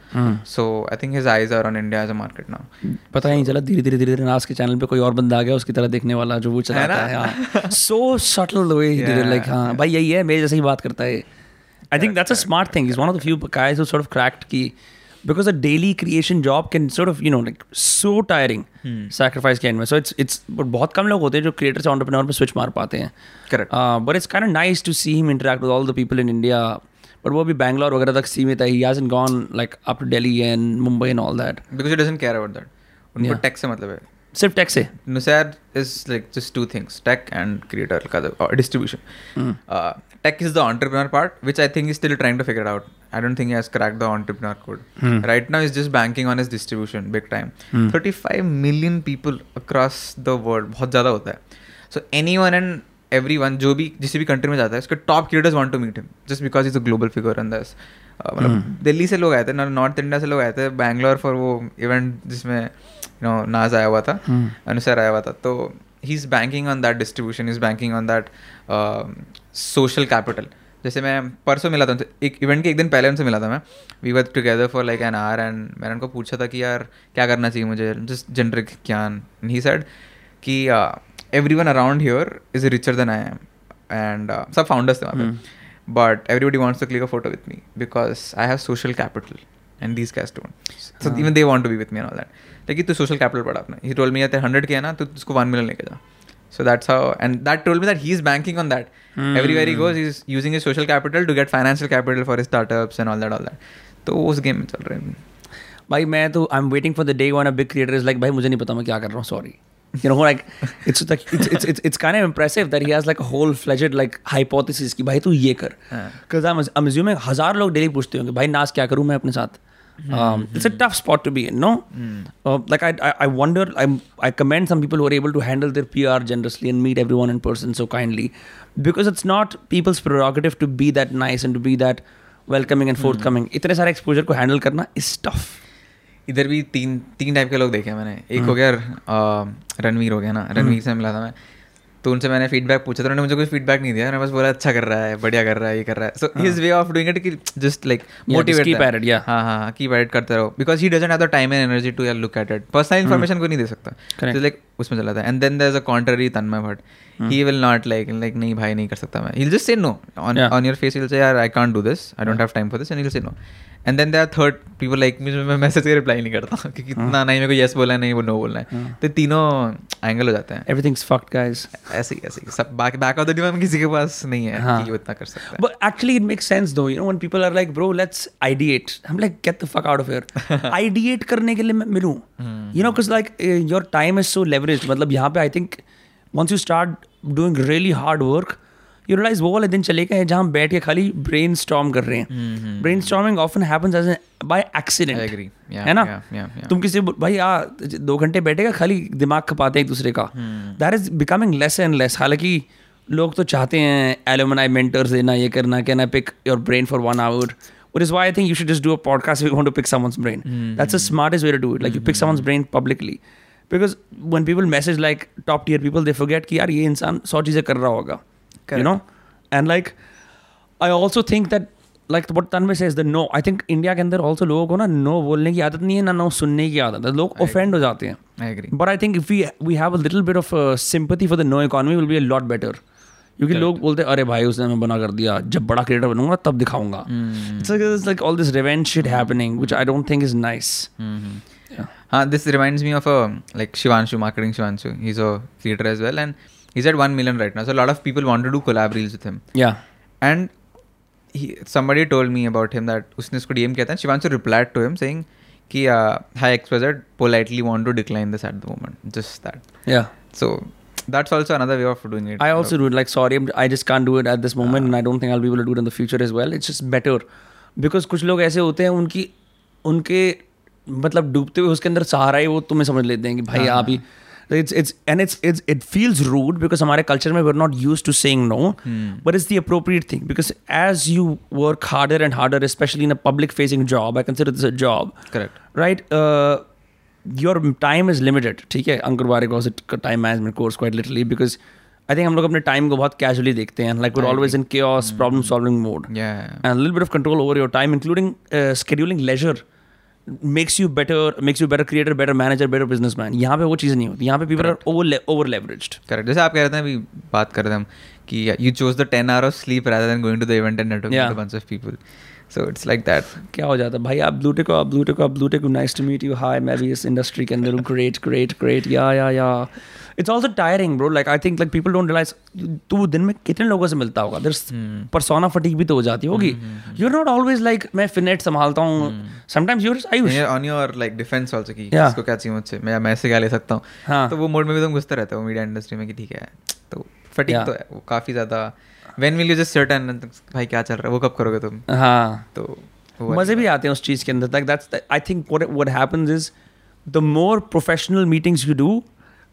So I think his eyes are on India as a market now. पता ही नहीं चला धीरे धीरे धीरे धीरे नाज के चैनल पे कोई और बंदा आ गया उसकी तरह देखने वाला जो वो चलाता है हाँ सो सटल वे लाइक हाँ भाई यही है मेरे जैसे ही बात करता है I think that's a smart thing is one of the few guys who sort of cracked की because a daily creation job can sort of you know like so tiring sacrifice के end में so it's it's but बहुत कम लोग होते हैं जो creator से entrepreneur पे switch मार पाते हैं Correct. uh, but it's kind of nice to see him interact with all the people in India but वो भी बैंगलोर वगैरह तक सीमित है he hasn't gone like up to Delhi and Mumbai and all that because he doesn't care about that उनको Yeah. Take से मतलब है सिर्फ टेक से Nusar is like just two things tech and creator ka the- or distribution. Uh, tech is the entrepreneur part, which I think he's still trying I don't think he has cracked the entrepreneur code. Right now, he's just banking on his distribution big time. 35 million people across the world, बहुत ज़्यादा होता है. So anyone and everyone जो भी जिस भी country में जाता है उसके top creators want to meet him just because is a global figure in this मतलब दिल्ली से लोग आए थे नॉर्थ इंडिया से लोग आए थे बैंगलोर फॉर वो इवेंट जिसमें यू नो नाज आया हुआ था अनुसार आया हुआ था तो he is banking on that distribution is banking on that social capital जैसे मैं परसों मिला था उनसे एक इवेंट के एक दिन पहले उनसे मिला था मैं। We were together for like an hour and मैंने उनको पूछा था कि यार क्या करना चाहिए मुझे? जस्ट जनरिक ज्ञान। ही सेड कि everyone around here is richer than I am and सब फाउंडर्स थे वहाँ पे। But everybody wants to click a photo with me because I have social capital and these guys don't so even they want to be with me all that लेकिन तू social capital पड़ा अपना। ही told मी तेरे hundred के है ना तो उसको वन मिलियन लेके जा। So that's how, and that told me that he's banking on that. Everywhere he goes, he's using his social capital to get financial capital for his startups and all that, all that. तो उस game में चल रहे हैं भाई मैं तो I am waiting for the day when a big creator is like भाई मुझे नहीं पता मैं क्या कर रहा हूँ sorry you know like it's like it's it's it's, it's kind of impressive that he has like a whole fledged like hypothesis कि भाई तू ये कर because I'm, I'm assuming हज़ार लोग डेली पूछते होंगे भाई नाच क्या करूँ मैं अपने साथ um, it's a tough spot to be in no Mm. uh, like I, I I wonder I I commend some people who are able to handle their PR generously and meet everyone in person so kindly because it's not people's prerogative to be that nice and to be that welcoming and forthcoming इतने सारे exposure को handle करना is tough इधर भी तीन तीन type के लोग देखे मैंने एक हो गया रणवीर हो गया ना रणवीर से मिला था मैं तो उनसे मैंने फीडबैक पूछा था उन्होंने मुझे कोई फीडबैक नहीं दिया। उन्होंने बस बोला अच्छा कर रहा है बढ़िया कर रहा है ये कर रहा है। So his way of doing it कि जस्ट लाइक मोटिवेट की पैरेट या हाँ हाँ हाँ पैरेट करते रहो। Because he doesn't have the time and energy to look at it personal information को नहीं दे सकता. तो लाइक उसमें चला जाता है and then there is a contrary Tanmay Bhat he will not like like नहीं भाई नहीं कर सकता मैं। He'll just say no on your face say यार I can't do this I don't have time for this and he'll say no and then there third people like mean मैं message का reply नहीं करता। कि कितना नहीं मेरे को येस बोला है नहीं वो नो बोलना है। तो तीनों एंगल हो जाते हैं। एवरीथिंग इज़ फक्ड गाइस ऐसे ही ऐसे ही। सब बाकी बैक ऑफ़ द डिमांड किसी के पास नहीं है कि वो इतना कर सकता है। But actually it makes sense though you know when people are like bro let's ideate I like get the fuck out of here ideate करने के लिए मैं मिलूं। You know because like your time is so leverage मतलब यहाँ पे I think once you start doing really hard work you realise वो वाले दिन चले गए जहाँ बैठ के खाली ब्रेन स्ट्रॉम कर रहे हैं। Brain storming often happens as by accident है ना? yeah, yeah, yeah. तुम किसी भाई आ दो घंटे बैठेगा खाली दिमाग खपाते हैं एक दूसरे का। That is becoming less and less हालाँकि लोग तो चाहते हैं एलोमनाई मेंटर्स देना ये करना can I pick your brain for one hour what is why I think you should just do a podcast you want to pick someone's brain that's a smart is way do it like you pick someone's brain publicly because one people message like top tier people they forget कि यार ये इंसान सौ चीज़ें कर रहा होगा you know and like I also think that like but तनवे से is the no I think India के अंदर ऑल्सो लोगों को ना नो बोलने की आदत नहीं है ना नो सुनने की आदत है। लोग ओफेंड हो जाते हैं। I agree but I think if we we have a little bit of sympathy for the no economy will be a lot better क्योंकि लोग बोलते हैं अरे भाई उसने हमें बना कर दिया जब बड़ा क्रिएटर बनूँगा तब दिखाऊँगा। It's like all this revenge shit happening which I don't think is nice yeah. हाँ this reminds me of a like Shivanshu marketing Shivanshu he's a creator as well and he's at one million right now so a lot of people want to do collab reels with him yeah and he, somebody told me about him that उसने उसको DM किया था Shivanshu replied to him saying कि uh, hi XYZ politely want to decline this at the moment just that yeah so that's also another way of doing it I also do it like sorry I'm- I just can't do it at this moment and I don't think I'll be able to do it in the future as well it's just better because कुछ लोग ऐसे होते हैं उनकी उनके मतलब डूबते हुए उसके अंदर सहारा ही वो तुम्हें समझ लेते हैं कि भाई आप ही it's it's and it's it's it feels rude because हमारे कल्चर में we are not used to saying no but it's the appropriate thing because as you work harder and harder specially in a public facing job I consider this job correct right your time is limited ठीक है? अंकुर बारे को time management course quite literally because I think हम लोग अपने time को बहुत casually देखते हैं लाइक वर ऑलवेज इन के problem solving mode and lil bit of control over your time including scheduling leisure uh, you better makes you better creator better manager better businessman यहाँ पे वो चीज़ नहीं होती। यहाँ पे people are over over leverage correct जैसे आप कह रहे थे अभी बात कर रहे हैं हम कि you chose the ten hour of sleep rather than going to the event and networking bunch of people so it's like that क्या हो जाता है? भाई आप ब्लू टेक आप ब्लू टेक आप blue tick nice to meet you hi मैं भी इस इंडस्ट्री के अंदर great great great yeah yeah yeah it's also tiring bro like I think like people don't realise तू दिन में कितने लोगों से मिलता होगा? देर परसोना फटीक भी तो हो जाती होगी। You are not always like मैं फिनेट संभालता हूँ। Sometimes you're I on your like defence also कि. इसको क्या चाहिए मुझसे? मैं मैं ऐसे क्या ले सकता हूँ? हाँ। तो वो मोड में भी तुम घुसते रहते हो मीडिया इंडस्ट्री में कि ठीक है। तो फटीक Yeah. तो है वो काफ़ी ज़्यादा when will you just certain भाई क्या चल रहा है? वो कब करोगे तुम? हाँ। तो मज़े भी आते हैं उस चीज़ के अंदर। Like that's I think what what happens is the more professional meetings you do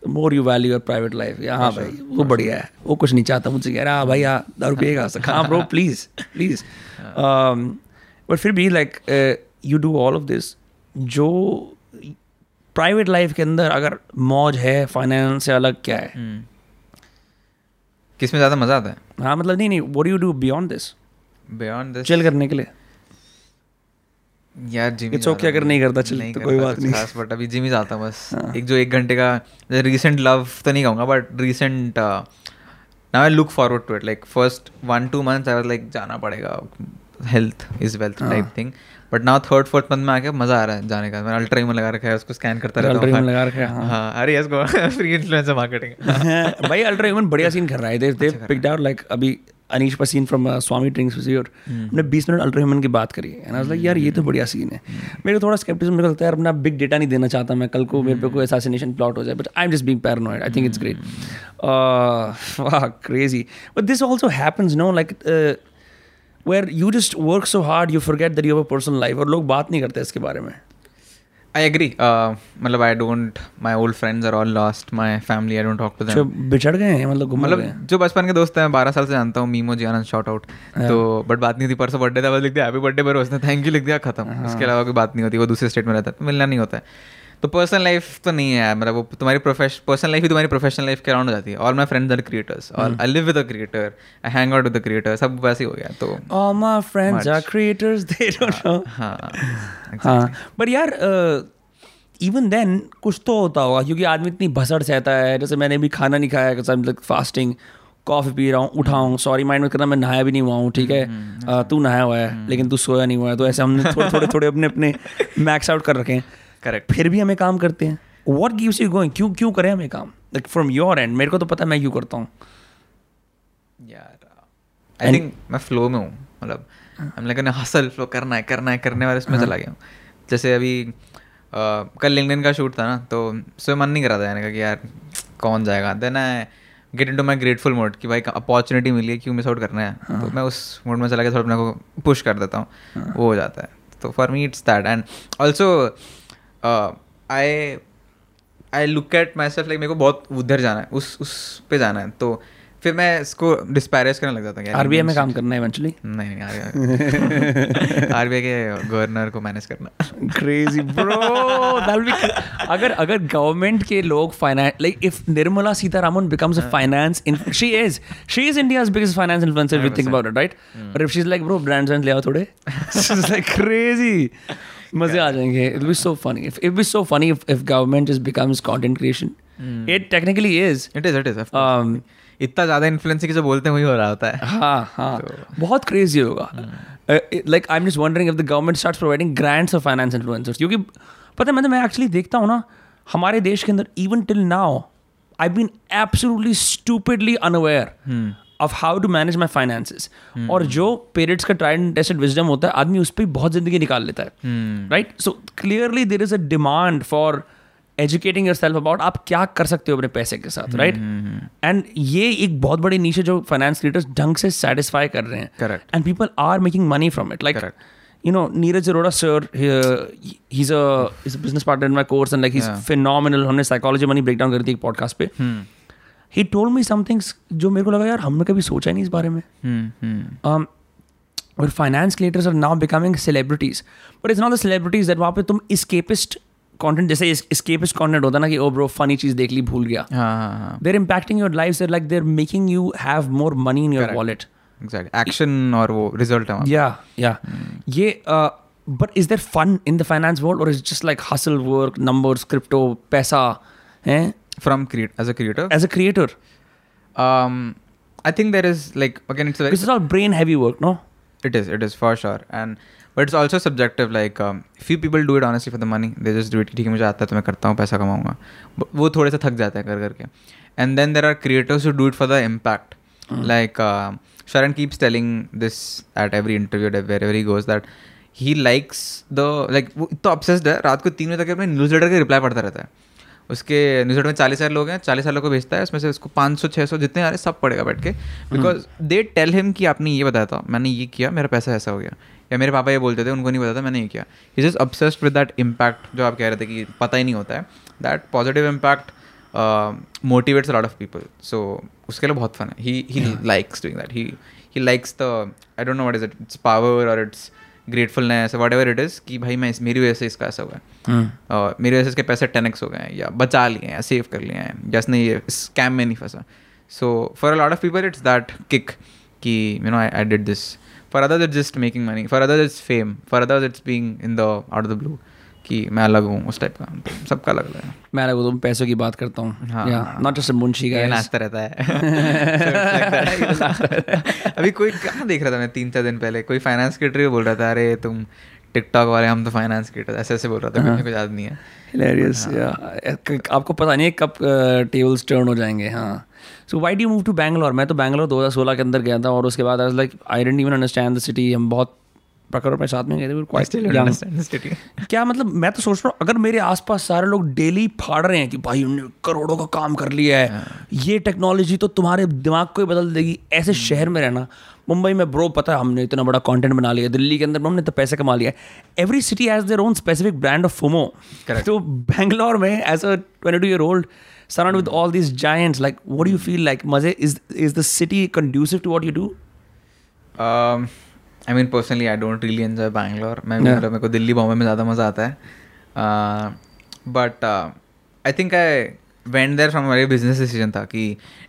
more you value your private life या हाँ भाई वो बढ़िया है। वो कुछ नहीं चाहता मुझसे कह रहा हाँ भाई हाँ दारू पिएगा हाँ ब्रो प्लीज़ प्लीज़ बट फिर भी like you do all of this जो प्राइवेट लाइफ के अंदर अगर मौज है फाइनेंस से अलग क्या है? हम्म। किसमें ज़्यादा मज़ा आता है? हाँ मतलब नहीं नहीं what you do beyond this beyond this chill करने के लिए। यार जिम It's okay अगर नहीं करता chill, तो कोई बात नहीं। खास बट अभी जिम ही जाता हूँ बस। एक जो एक घंटे का रीसेंट लव तो नहीं कहूँगा but recent now I look forward to it like first one two months I was like जाना पड़ेगा health is wealth type thing but now third fourth month में आके मज़ा आ रहा है जाने का। मैंने अल्ट्रा में लगा रखा है उसको स्कैन करता रहता Ultra हूँ। Human लगा रखा है, हाँ। हाँ अरे yes go free influencer marketing भाई अल्ट्रा ह्यूमन बढ़िया सीन कर रहा है। They they picked out like अभी अनीश पसीन फ्रॉम स्वामी ड्रिंक्स योर हमने 20 मिनट अल्ट्रा ह्यूमन की बात करी। एंड आई लाइक यार ये तो बढ़िया सीन है। मेरे को थोड़ा स्केप्टिज्म मेरे को लगता है यार अपना बिग डेटा नहीं देना चाहता मैं। कल को मेरे पे कोई असैसिनेशन प्लॉट हो जाए। But I am just being paranoid I think it's great वाह crazy but this also happens no like where you just work so hard you forget that you have a personal life और लोग बात नहीं करते इसके बारे में। I agree मतलब I don't my old friends are all lost my family I don't talk to जो देम बिछड़ गए हैं मतलब मतलब जो बचपन के दोस्त हैं बारह साल से जानता हूँ मीमो जी आनंद शॉट आउट तो बट बात नहीं थी परसों बर्थडे था बस लिख दिया हैप्पी बर्थडे पर उसने थैंक यू लिख दिया खत्म. उसके अलावा कोई बात नहीं होती वो दूसरे स्टेट में रहता है तो मिलना नहीं होता है। तो पर्सनल लाइफ तो नहीं है मतलब वो तुम्हारी प्रोफेशन पर्सनल लाइफ ही तुम्हारी प्रोफेशनल लाइफ के अराउंड हो जाती है। All my friends are creators और I live with a creator I hang out with the creator सब वैसे ही हो गया तो are creators. They don't know. हाँ हाँ बट यार इवन देन कुछ तो होता होगा क्योंकि आदमी इतनी भसड़ सहता है जैसे मैंने भी खाना नहीं खाया आई लाइक फास्टिंग कॉफ़ी पी रहा हूँ उठाऊँ सॉरी माइंड में करना मैं नहाया भी नहीं हुआ हूँ ठीक है? तू नहाया हुआ है लेकिन तू सोया नहीं हुआ है तो ऐसे हमने थोड़े थोड़े थोड़े अपने अपने मैक्स आउट कर रखे हैं। करेक्ट फिर भी हमें काम करते हैं। वॉट गिव्स यू गोइंग क्यों क्यों करें हमें काम? लाइक फ्रॉम योर एंड मेरे को तो पता है मैं क्यों करता हूँ। यार आई थिंक मैं फ्लो में हूँ मतलब हम लेकिन हसल फ्लो करना है करना है करने वाले इसमें चला गया हूँ। जैसे अभी कल लिंक्डइन का शूट था ना तो उसमें मन नहीं करा था जाने का कि यार कौन जाएगा? Then I get into my grateful mode कि भाई अपॉर्चुनिटी मिली है क्यों मिस आउट करना है? तो मैं उस मोड में चला के थोड़ा अपने को पुश कर देता हूँ वो हो जाता है। तो for me it's that and also I I look at myself like मेरे को बहुत उधर जाना है उस उस पे जाना है तो फिर मैं इसको डिस्पैरेज करने लग जाता हूँ आरबीआई में काम करना है इवेंचुअली नहीं नहीं आरबीआई आरबीआई के गवर्नर को मैनेज करना। Crazy bro that'll अगर अगर गवर्नमेंट के लोग finance like if Nirmala Sitharaman becomes a finance in, she is she is India's biggest finance influencer if you think about it right? But if she's like bro brands and ले आओ थोड़े like crazy. मज़े आ जाएँगे। Will be so funny. If it will be so funny if, if government just becomes content creation. It technically it is it is इतना ज़्यादा influence की जो बोलते हैं वही हो रहा होता है। हाँ हाँ। बहुत क्रेजी होगा। Like I am just wondering if the government start providing grants of finance influencers क्योंकि पता है मैं मैं एक्चुअली देखता हूँ ना हमारे देश के अंदर even till now I been absolutely stupidly unaware of how to manage my finances और जो पेरेंट्स का ट्राइड एंड टेस्टेड विजडम होता है आदमी उस पर बहुत ज़िंदगी निकाल लेता है। Right so clearly there is a demand for educating yourself about आप क्या कर सकते हो अपने पैसे के साथ राइट एंड ये एक बहुत बड़ी नीचे जो फाइनेंस क्रिएटर्स ढंग से सेटिस्फाई कर रहे हैं। Correct. And people are making money from it like you know Neeraj Arora sir he, he's a he's a business partner in my course and like he's Yeah. phenomenal. हमने psychology money breakdown करी थी एक podcast पे। he told me some things जो मेरे को लगा यार हमने कभी सोचा ही नहीं इस बारे में um, और finance creators are now becoming celebrities but it's not the celebrities that वहाँ पे तुम escapist कंटेंट जैसे escapist कंटेंट होता है ना कि ओ ब्रो फनी चीज़ देख ली भूल गया हाँ हाँ हाँ they're impacting your lives they're like they're making you have more money in your Correct. wallet exact action और वो रिज़ल्ट है ये uh, but is there fun in the finance world or is it just like hustle work numbers crypto पैसा eh? from create as a creator as a creator um i think there is like again it's a very this is all brain heavy work no It is, it is for sure. And but it's also subjective. Like um, few people do it honestly for the money. They just do it. ठीक है मुझे आता है तो मैं करता हूँ पैसा कमाऊंगा. But वो थोड़े से थक जाते हैं कर करके. And then there are creators who do it for the impact. Like uh, Sharan keeps telling this at every interview wherever he goes that he likes the like वो इतना obsessed है रात को तीन बजे तक अपने न्यूज़ लेटर के रिप्लाई पढ़ता रहता है उसके न्यूज़ में चालीस हज़ार लोग हैं चालीस हज़ार लोग को भेजता है उसमें से उसको पाँच सौ छः सौ जितने आ रहे सब पड़ेगा बैठ के। बिकॉज़ दे टेल हिम कि आपने ये बताया था मैंने ये किया मेरा पैसा ऐसा हो गया। या मेरे पापा ये बोलते थे उनको नहीं पता था मैंने ये किया। Is just obsessed with that impact जो आप कह रहे थे कि पता ही नहीं होता है। That positive impact motivates lot of people so उसके लिए बहुत फन है। He he likes doing that he he likes the I don't know what is it it's power और it's gratefulness whatever it is कि भाई मैं इस मेरी वजह से इसका ऐसा हुआ है। और मेरी वजह से इसके पैसे टेन हो गए हैं या बचा लिए हैं या सेव कर लिए हैं। या इसने ये स्कैम में नहीं फंसा। So for a lot of people it's that kick कि you know I I did this for others it's just making money for others it's fame for others it's being in the out of the blue कि मैं अलग हूँ उस type का। तो सबका अलग अलग है। मैं अलग हूँ पैसों की बात करता हूँ। हाँ। नॉट जस्ट मुंशी का नाचता रहता है। अभी कोई कहाँ देख रहा था मैं तीन चार दिन पहले? कोई फाइनेंस क्रिएटर बोल रहा था अरे तुम टिकटॉक वाले हम तो फाइनेंस क्रिएटर ऐसे ऐसे बोल रहा था मुझे कुछ याद नहीं है। हिलेरियस आपको पता नहीं है कब टेबल्स टर्न हो जाएँगे हाँ। So why do move to Bangalore मैं तो बैंगलोर 2016 के अंदर गया था और उसके बाद I like I didn't even understand the city हम बहुत प्रकर में साथ में गए थे. क्या मतलब मैं तो सोच रहा हूँ अगर मेरे आसपास सारे लोग डेली फाड़ रहे हैं कि भाई उन्होंने करोड़ों का काम कर लिया है ये टेक्नोलॉजी तो तुम्हारे दिमाग को ही बदल देगी ऐसे शहर में रहना। मुंबई में ब्रो पता है हमने इतना बड़ा कंटेंट बना लिया दिल्ली के अंदर हमने तो पैसे कमा लिया every city has their own specific brand of FOMO तो बैंगलोर में as a twenty two year old surrounded with all these giants like what do you feel like? maze is is the city conducive to what you do mean personally I don't I don't Bangalore मैं Yeah. मेरे को दिल्ली बॉम्बे में ज़्यादा मज़ा आता है। But I think I went there from very business decision था कि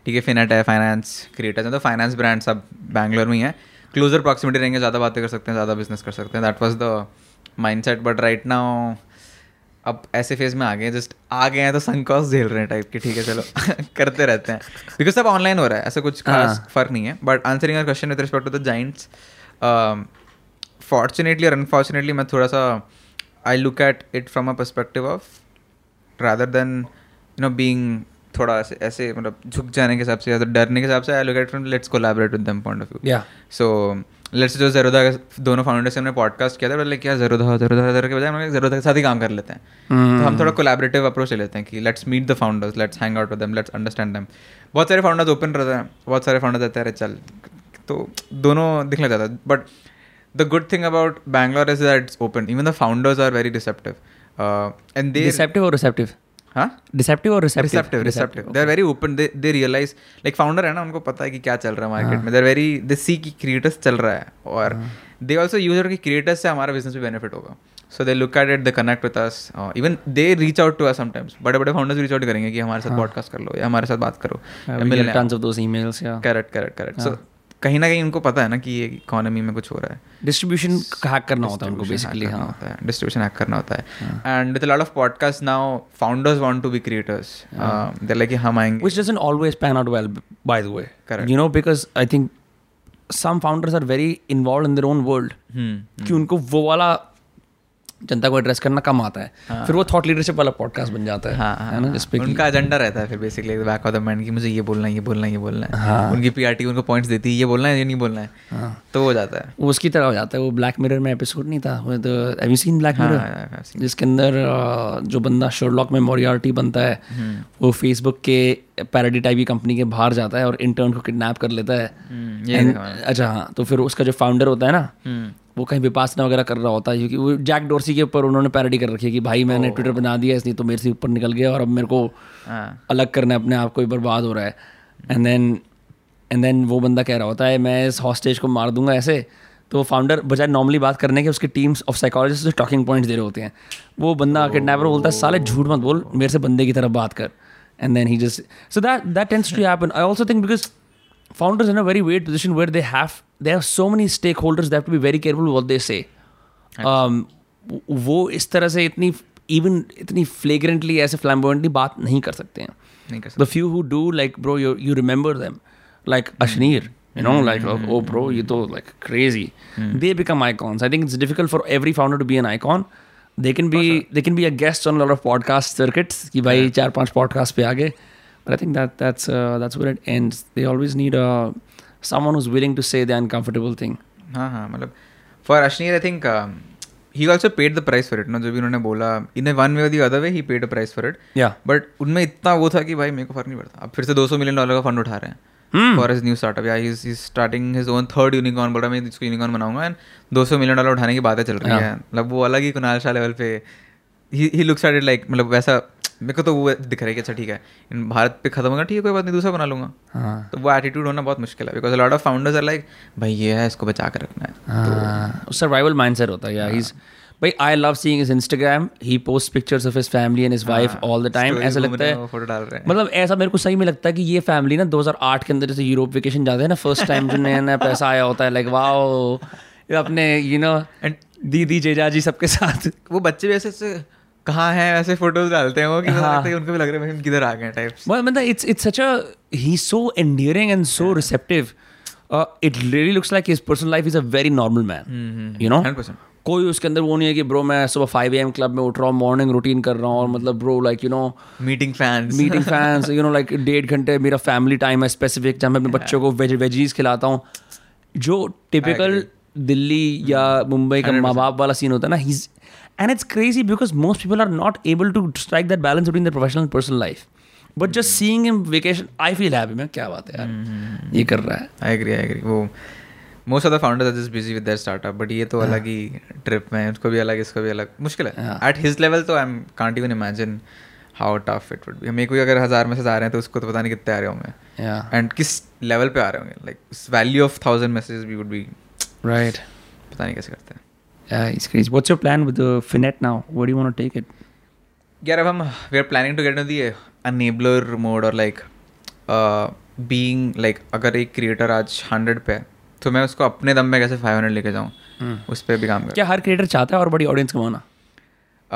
ठीक है फिनेट है फाइनेंस क्रिएटर्स हैं तो फाइनेंस ब्रांड सब बैंगलोर में ही है। क्लोजर प्रॉक्सिमिटी रहेंगे ज़्यादा बातें कर सकते हैं ज़्यादा बिज़नेस कर सकते हैं। That was the mind set but right now अब ऐसे फ़ेज़ में आ गए जस्ट आ गए हैं तो संकोच झेल रहे हैं टाइप के। ठीक है चलो करते रहते हैं। बिकॉज़ सब ऑनलाइन हो रहा है ऐसा कुछ खास फ़र्क नहीं है। But answering your question with respect to the giants fortunately और अनफॉर्चुनेटली मैं थोड़ा सा I look at it from a perspective of rather than you know being थोड़ा ऐसे ऐसे मतलब झुक जाने के हिसाब से या तो डरने के हिसाब से I look at from let's collaborate with them point of view yeah. So let's जो जरूदा के दोनों फाउंडर्स ने पॉडकास्ट किया था बोले क्या जरूदा जरूदा जरूदा के बजाय हम जरूदा के साथ ही काम कर लेते हैं। तो हम थोड़ा कोलैबोरेटिव अप्रोच ले लेते हैं कि let's meet the founders let's hang out with them let's understand them बहुत सारे फाउंडर्स ओपन रहते हैं बहुत सारे फाउंडर्स रहते हैं अरे चल तो दोनों दिखने जाता है but the good thing about Bangalore is that it's open even the founders are very receptive and they or receptive? हाँ deceptive or receptive receptive they are very open they they realize like founder है ना उनको पता है कि क्या चल रहा है मार्केट में. They are very they see की क्रिएटर्स चल रहा है और दे ऑल्सो यूज़र की क्रिएटर्स से हमारा बिज़नेस भी बेनिफिट होगा. So they look at it they connect with us even they reach out to us sometimes बड़े बड़े फाउंडर्स रीच आउट करेंगे कि हमारे साथ पॉडकास्ट कर लो या हमारे साथ बात करो we get tons of those correct correct correct so कहीं ना कहीं उनको पता है ना कि ये इकोनॉमी में कुछ हो रहा है। डिस्ट्रीब्यूशन हैक करना होता है उनको बेसिकली हाँ। होता है। डिस्ट्रीब्यूशन हैक करना होता है। And with lot of podcast now founders want to be creators they like हम आएँगे. Which doesn't always pan out well by the way you know because I think some founders are very involve in their own world कि उनको वो वाला जनता को address करना कम आता है हाँ। फिर वो थॉट लीडरशिप वाला पॉडकास्ट बन जाता है हाँ है ना हाँ, जिसपे उनका एजेंडा रहता है फिर basically back of the mind कि मुझे ये बोलना है ये बोलना है ये बोलना है हाँ। उनकी पीआरटी उनको पॉइंट्स देती है ये बोलना है ये नहीं बोलना है हाँ। तो हो जाता है वो उसकी तरह हो जाता है वो ब्लैक मिरर में एपिसोड नहीं था वो तो have you seen Black Mirror. जिसके अंदर जो बंदा शोरलॉक में मोरियार्टी बनता है हम्म। वो फेसबुक के पैराडी टाइप की कंपनी के बाहर जाता है और इंटर्न को किडनैप कर लेता है हम्म। अच्छा हाँ तो फिर उसका जो फाउंडर होता है ना हम्म, वो कहीं विपासना वगैरह कर रहा होता है क्योंकि वो जैक डोरसी के ऊपर उन्होंने पैरोडी कर रखी है कि भाई मैंने ट्विटर बना दिया इसलिए तो मेरे से ऊपर निकल गया और अब मेरे को हाँ। अलग करना है अपने आप को बर्बाद हो रहा है। एंड देन एंड देन वो बंदा कह रहा होता है मैं इस हॉस्टेज को मार दूँगा ऐसे। तो फाउंडर बजाय नॉर्मली बात करने के उसकी टीम्स ऑफ़ साइकोलॉजिस्ट जो टॉकिंग पॉइंट्स दे रहे होते हैं। वो बंदा किडनैपर बोलता है साले झूठ मत बोल मेरे से बंदे की तरफ़ बात कर। And then he just so that that tends to happen I also think because founders in a very weird position where they have they have so many stakeholders they have to be very careful what they say um, वो इस तरह से इतनी even इतनी फ्लेग्रेंटली ऐसे फ्लैम्बोइंटली बात नहीं कर सकते हैं the few who do like bro you you remember them like Ashneer You know, like, like, oh, bro, you तो like crazy. mm. They become icons. I think it's difficult for every founder to be an icon. They can be they can be a guest on a lot of podcast circuits. कि भाई चार पाँच podcast पे आ गए. But I think that that's uh, that's where it ends. They always need a someone who's willing to say the uncomfortable thing. हाँ हाँ मतलब for Ashneer I think he also paid the price for it ना जो भी उन्होंने बोला in one way the other way he paid the price for it Yeah. But उनमें इतना वो था कि भाई मेरे को फ़र्क नहीं पड़ता अब फिर से 200 मिलियन डॉलर का फंड उठा रहे हैं Hmm. For his new startup या he is starting his own third unicorn बोल रहा मैं इसको यूनिकॉर्न बनाऊँगा एंड 200 मिलियन डॉलर उठाने की बातें चल रही है मतलब वो अलग ही कुनाल शाह लेवल पे he looks at it like मतलब वैसा मेरे को तो वो दिख रहा है कि अच्छा ठीक है इन भारत पे खत्म होगा ठीक है कोई बात नहीं दूसरा बना लूँगा। हाँ. तो वो एटीट्यूड होना बहुत मुश्किल है because lot of founders are like भाई ये है इसको बचा कर रखना है। हाँ, सर्वाइवल माइंडसेट होता है या he's भाई I love seeing his Instagram he post pictures of his family and his wife all the time ऐसा लगता है। हैं, photo डाल रहे हैं। मतलब ऐसा मेरे को सही में लगता है कि ये फैमिली ना 2008 के अंदर जैसे यूरोप वेकेशन जाते हैं ना फ़र्स्ट टाइम जो नया नया पैसा आया होता है लाइक वाओ अपने यू नो दीदी जेजा जी सबके साथ। वो बच्चे भी ऐसे कहाँ हैं ऐसे फ़ोटोज़ डालते हैं वो कि हाँ। है उनको भी लग रहा है हम किधर आ गए टाइप्स मतलब it's it's such a he's so endearing and so receptive. Uh, it really looks like his personal life is a very normal man. You know, 100%. कोई उसके अंदर वो नहीं है कि ब्रो मैं सुबह फाइव एम क्लब में उठ रहा हूँ मॉर्निंग रूटीन कर रहा हूँ और मतलब bro like you know meeting fans meeting fans you know like डेढ़ घंटे मेरा फैमिली टाइम है स्पेसिफिक जहाँ मैं अपने बच्चों को वेज वेजीज खिलाता हूँ जो टिपिकल दिल्ली या मुंबई का माँ बाप वाला सीन होता है ना he's and it's crazy because most people are not able to strike that balance between their professional and personal life. But just seeing him vacation I feel happy man. क्या बात है यार। ये कर रहा है। आई एग्री आई एग्री वो most of the founders are just busy with their startup but ये तो अलग ही ट्रिप में उसको भी अलग इसको भी अलग। मुश्किल है। एट हिज लेवल तो I am can't even imagine how tough it would be मेरे को अगर हज़ार मैसेज आ रहे हैं तो उसको तो पता नहीं कितने आ रहे होंगे। एंड किस लेवल पे आ रहे होंगे? Like value of thousand message भी वुड बी right. पता नहीं कैसे करते हैं। Yeah it's crazy. What's your plan with the Finet now? Where do you want to take it? अब हम we are planning to get in the enabler mode like being like अगर एक creator आज हंड्रेड पे है तो मैं उसको अपने दम में कैसे फाइव हंड्रेड लेके जाऊँ? उस पर भी काम कर। क्या हर क्रिएटर चाहता है और बड़ी ऑडियंस कमाना?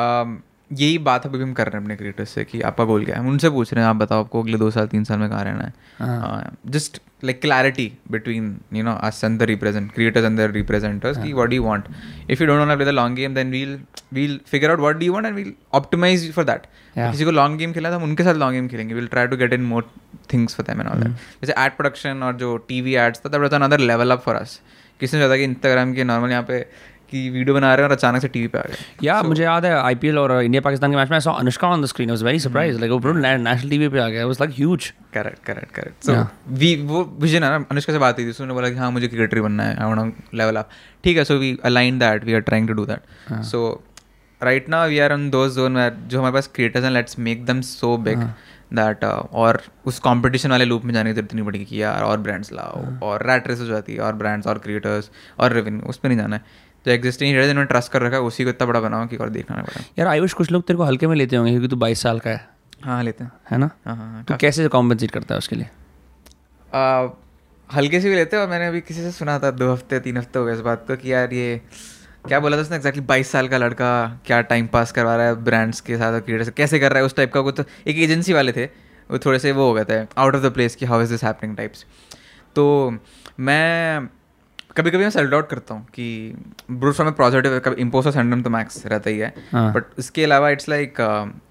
Um, यही बात अभी हम कर रहे हैं अपने क्रिएटर्स से कि आपका गोल क्या है? हम उनसे पूछ रहे हैं आप बताओ आपको अगले दो साल तीन साल में कहाँ रहना है? Just like clarity between you know us and the represent creators and the representers की what do want if you don't want play the long game then we'll we'll figure out what do want and we'll optimize for that किसी को long game खेला तो हम उनके साथ long game खेलेंगे। Will try to get in more things for them and all that जैसे ad production और जो टीवी एड्स था that was another level up for us किसने सोचा कि इंस्टाग्राम के नॉर्मल यहाँ पे कि वीडियो बना रहे हैं और अचानक से टीवी पे आ गए। या so, मुझे याद है आईपीएल और इंडिया पाकिस्तान के मैच में I saw Anushka on the screen was very surprise like वो नेशनल टीवी पे आ गया. Was like huge correct correct correct so we वो विजन है ना अनुष्का से बात हुई थी उसने बोला कि हाँ मुझे क्रिकेटर बनना है. आई वांट लेवल अप ठीक है so we align that we are trying to do that so right now we are on दो जोन वेयर जो हमारे पास क्रिएटर्स हैं let's make them so big that और उस कंपटीशन वाले लूप में जाने की ज़रूरत नहीं पड़ेगी कि यार और ब्रांड्स लाओ और रैट रेस हो जाती है और ब्रांड्स और क्रिएटर्स और रेवेन्यू उस पर नहीं जाना है। जो एग्जिस्टिंग हीरो जिन्होंने ट्रस्ट कर रखा है उसी को इतना बड़ा बनाओ कि और देखना ना पड़े। यार आयुष कुछ लोग तेरे को हल्के में लेते होंगे क्योंकि तू बाईस साल का है। हाँ लेते हैं। है ना? हाँ हाँ तो कैसे कॉम्पनसेट करता है उसके लिए? आ, हल्के से भी लेते हैं और मैंने अभी किसी से सुना था दो हफ़्ते तीन हफ़्ते हो गए इस बात को कि यार ये क्या बोला था उसने एक्जैक्टली बाईस साल का लड़का क्या टाइम पास करवा रहा है ब्रांड्स के साथ और क्रिएटर से कैसे कर रहा है उस टाइप का कुछ तो एक एजेंसी वाले थे वो थोड़े से वो हो गए थे आउट ऑफ़ द प्लेस कि how is this happening types तो मैं कभी कभी मैं सेल्फ आउट करता हूँ कि ब्रूट में पॉजिटिव कभी इम्पोस्टर सिंड्रोम तो मैक्स रहता ही है हाँ। बट इसके अलावा इट्स लाइक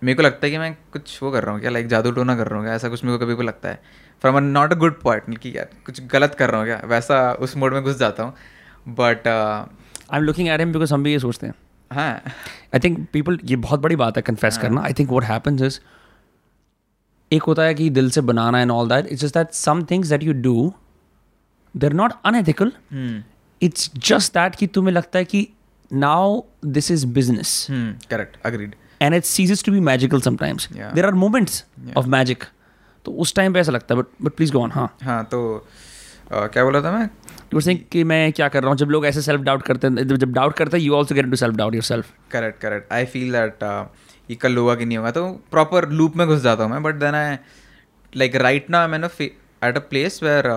मेरे को लगता है कि मैं कुछ वो कर रहा हूँ क्या लाइक जादू टोना कर रहा हूँ क्या ऐसा कुछ मेरे को कभी को लगता है। From a not a good point कि यार कुछ गलत कर रहा हूँ क्या वैसा उस मोड में घुस जाता हूँ। But I am looking at him because हम भी ये सोचते हैं। हाँ। आई थिंक पीपल ये बहुत बड़ी बात है कन्फेस करना। I think what happens is एक होता है कि दिल से बनाना and all that it's just that some things that you do they are not unethical it's just that कि तुम्हें लगता है कि now this is business correct agreed and it ceases to be magical sometimes there are moments of magic तो उस time पे ऐसा लगता है but but please go on हाँ. हाँ तो uh, क्या बोला था मैं? यू थिंक कि मैं क्या कर रहा हूँ? जब लोग ऐसे सेल्फ डाउट करते हैं जब डाउट करते हैं you also get to self doubt your self correct correct I feel that ये कल होगा कि नहीं होगा तो प्रॉपर लूप में घुस जाता हूँ मैं but then I like right ना मैंने at a place where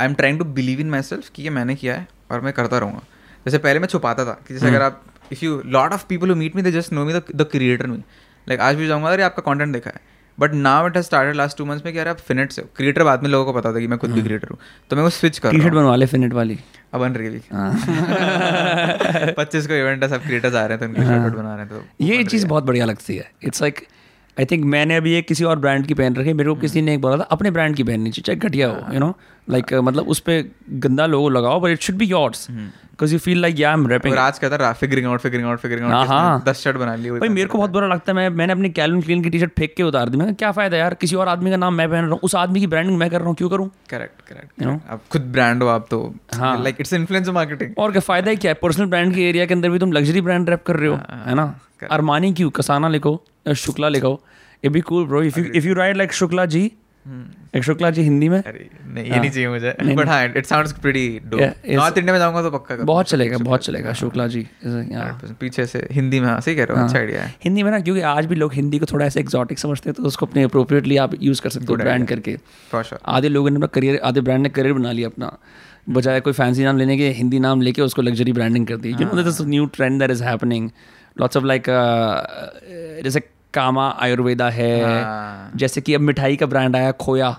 I am trying to believe in my self कि ये मैंने किया है और मैं करता रहूँगा। जैसे पहले मैं छुपाता था कि जैसे अगर आप if you lot of people who meet me they just know me the creator me like आज भी जाऊँगा अरे आपका कॉन्टेंट देखा है। But now it has started last two months में कि यार आप फिनेट से क्रिएटर बाद में लोगों को पता था कि मैं खुद भी क्रिएटर हूँ। तो मैं वो स्विच कर टी बनवा ले फिनेट वाली। अब बन रही हाँ। पच्चीस को इवेंट है सब क्रिएटर्स आ रहे हैं तो उनकी शर्ट बना रहे हैं तो हाँ। ये चीज़ बहुत बढ़िया लगती है। इट्स लाइक आई थिंक मैंने अभी एक किसी और ब्रांड की पहन रखी मेरे को किसी ने एक बोला था अपने ब्रांड की पहननी चाहिए चाहे घटिया हो यू नो लाइक मतलब उस पर गंदा लोगो लगाओ but it should be yours because you feel like या आई एम रैपिंग और आज कहता रहा figuring out figuring out figuring हाँ, आउट हाँ। दस शर्ट बना ली भाई मेरे को बहुत बुरा लगता है मैं मैंने अपनी कैलन क्लीन की टी शर्ट फेंक के उतार दी। मैं क्या फ़ायदा यार किसी और आदमी का नाम मैं पहन रहा हूँ उस आदमी की ब्रांडिंग मैं कर रहा हूँ क्यों करूँ? Correct correct You know? आप खुद ब्रांड हो आप तो। हाँ। लाइक इट्स इन्फ्लुएंसर मार्केटिंग और क्या फ़ायदा ही क्या है? पर्सनल ब्रांड के एरिया के अंदर भी तुम लग्जरी ब्रांड रैप कर रहे हो है ना? अरमानी क्यों? कसाना लिखो। या शुक्ला लिखो ये भी cool bro if you if you write like Shukla ji एक शुक्ला जी हिंदी में? अरे नहीं ये नहीं चाहिए मुझे। बट हाँ it sounds pretty dope north India में जाऊँगा तो पक्का। बहुत चलेगा बहुत चलेगा शुक्ला जी yeah. 100% पीछे से हिंदी में हाँ सही कह रहे हो अच्छा आइडिया है। हिंदी में ना क्योंकि आज भी लोग हिंदी को थोड़ा ऐसे एक्सॉटिक समझते हैं तो उसको अपने अप्रोप्रिएटली आप यूज़ कर सकते हो ब्रांड करके। फॉर श्योर आधे लोगों ने अपना करियर आधे ब्रांड ने करियर बना लिया अपना। बजाय कोई फैंसी नाम लेने के हिंदी नाम लेके उसको लग्जरी ब्रांडिंग कर दी you know this new trend that is happening lots of like जैसे कामा आयुर्वेदा है हाँ। जैसे कि अब मिठाई का ब्रांड आया खोया।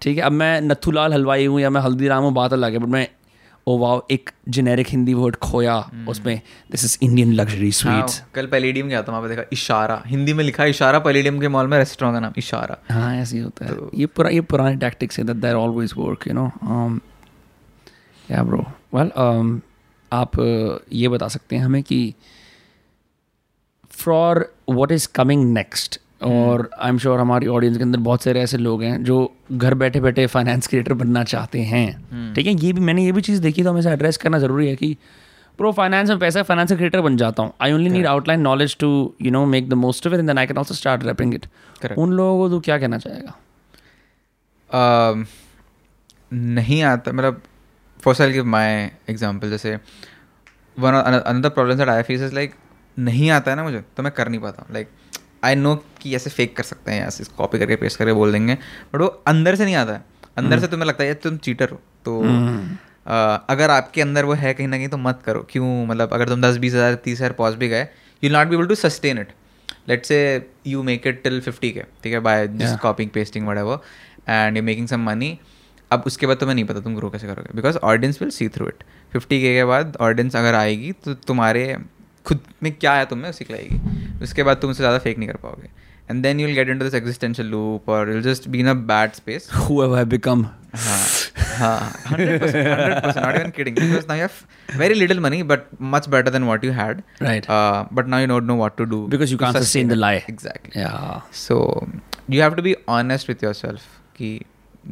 ठीक है अब मैं नथुलाल हलवाई हूँ या मैं हल्दीराम हूँ बात अलग है बट मैं ओ वाओ एक जेनेरिक हिंदी वर्ड खोया उसमें this is Indian luxury sweets हाँ, कल पैलेडियम गया था वहाँ पे देखा इशारा। हिंदी में लिखा इशारा पैलेडियम के मॉल में रेस्टोरेंट का नाम इशारा। हाँ ऐसे ही होता है। तो, ये पूरा ये पुराने टैक्टिक्स है that there always work you know या ब्रो वेल आप uh, ये बता सकते हैं हमें कि for what is coming next और आई एम श्योर हमारी ऑडियंस के अंदर बहुत सारे ऐसे लोग हैं जो घर बैठे बैठे फाइनेंस क्रिएटर बनना चाहते हैं। ठीक है? ये भी मैंने ये भी चीज़ देखी तो हमें एड्रेस करना ज़रूरी है कि प्रो फाइनेंस में पैसा फाइनेंस क्रिएटर बन जाता हूँ। I only need outline knowledge to you know make the most of it and then I can also start rapping it उन लोगों को तो क्या कहना चाहेगा? Um, नहीं आता मतलब for I give my example जैसे one another problem that I face is like नहीं आता है ना मुझे तो मैं कर नहीं पाता लाइक आई नो कि ऐसे फेक कर सकते हैं ऐसे कॉपी करके पेस्ट करके बोल देंगे बट वो अंदर से नहीं आता है। अंदर से तुम्हें लगता है तुम चीटर हो। तो अ, अगर आपके अंदर वो है कहीं ना कहीं तो मत करो। क्यों? मतलब अगर तुम दस बीस हज़ार तीस हज़ार पहुँच भी गए you not be able to sustain it let's say you make it till fifty K ठीक है? By just copying pasting whatever and you making some money अब उसके बाद तुम्हें नहीं पता तुम ग्रो कैसे करोगे? Because audience will see through it fifty K बाद ऑडियंस अगर आएगी तो तुम्हारे खुद में क्या है तुम्हें उसी लाएगी उसके बाद तुम उससे ज़्यादा फेक नहीं कर पाओगे and then you'll get in to this existential loop और you'll just be in a bad space whoever I become हाँ हाँ hundred percent hundred percent not even kidding because now you have very little money but much better than what you had right but now you don't know what to because you can't sustain sustain the lie exactly yeah So you have to be honest with yourself. Ki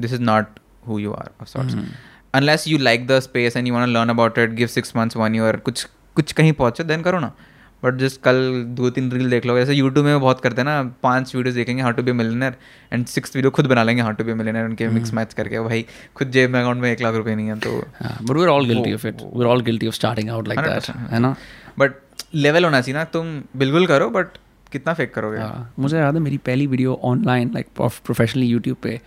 this is not who you are of sorts. mm-hmm. Unless you like the space and you want to learn about it, give six months, one year, कुछ कुछ कहीं पहुँचे then करो ना। But just कल दो तीन reel देख लो जैसे यूट्यूब में बहुत करते हैं ना पाँच वीडियोस देखेंगे how to be millionaire and six video खुद बना लेंगे हाउ टू बी मिलनर उनके मिक्स मैच करके। भाई खुद जेब में अकाउंट में एक लाख रुपए नहीं है तो yeah. but we're all guilty of it. we're all guilty of starting out like that 100%, है ना? बट लेवल होना चाहिए ना तुम बिल्कुल करो बट कितना फेक करोगे? हाँ, मुझे याद है मेरी पहली video online like professionally YouTube पे।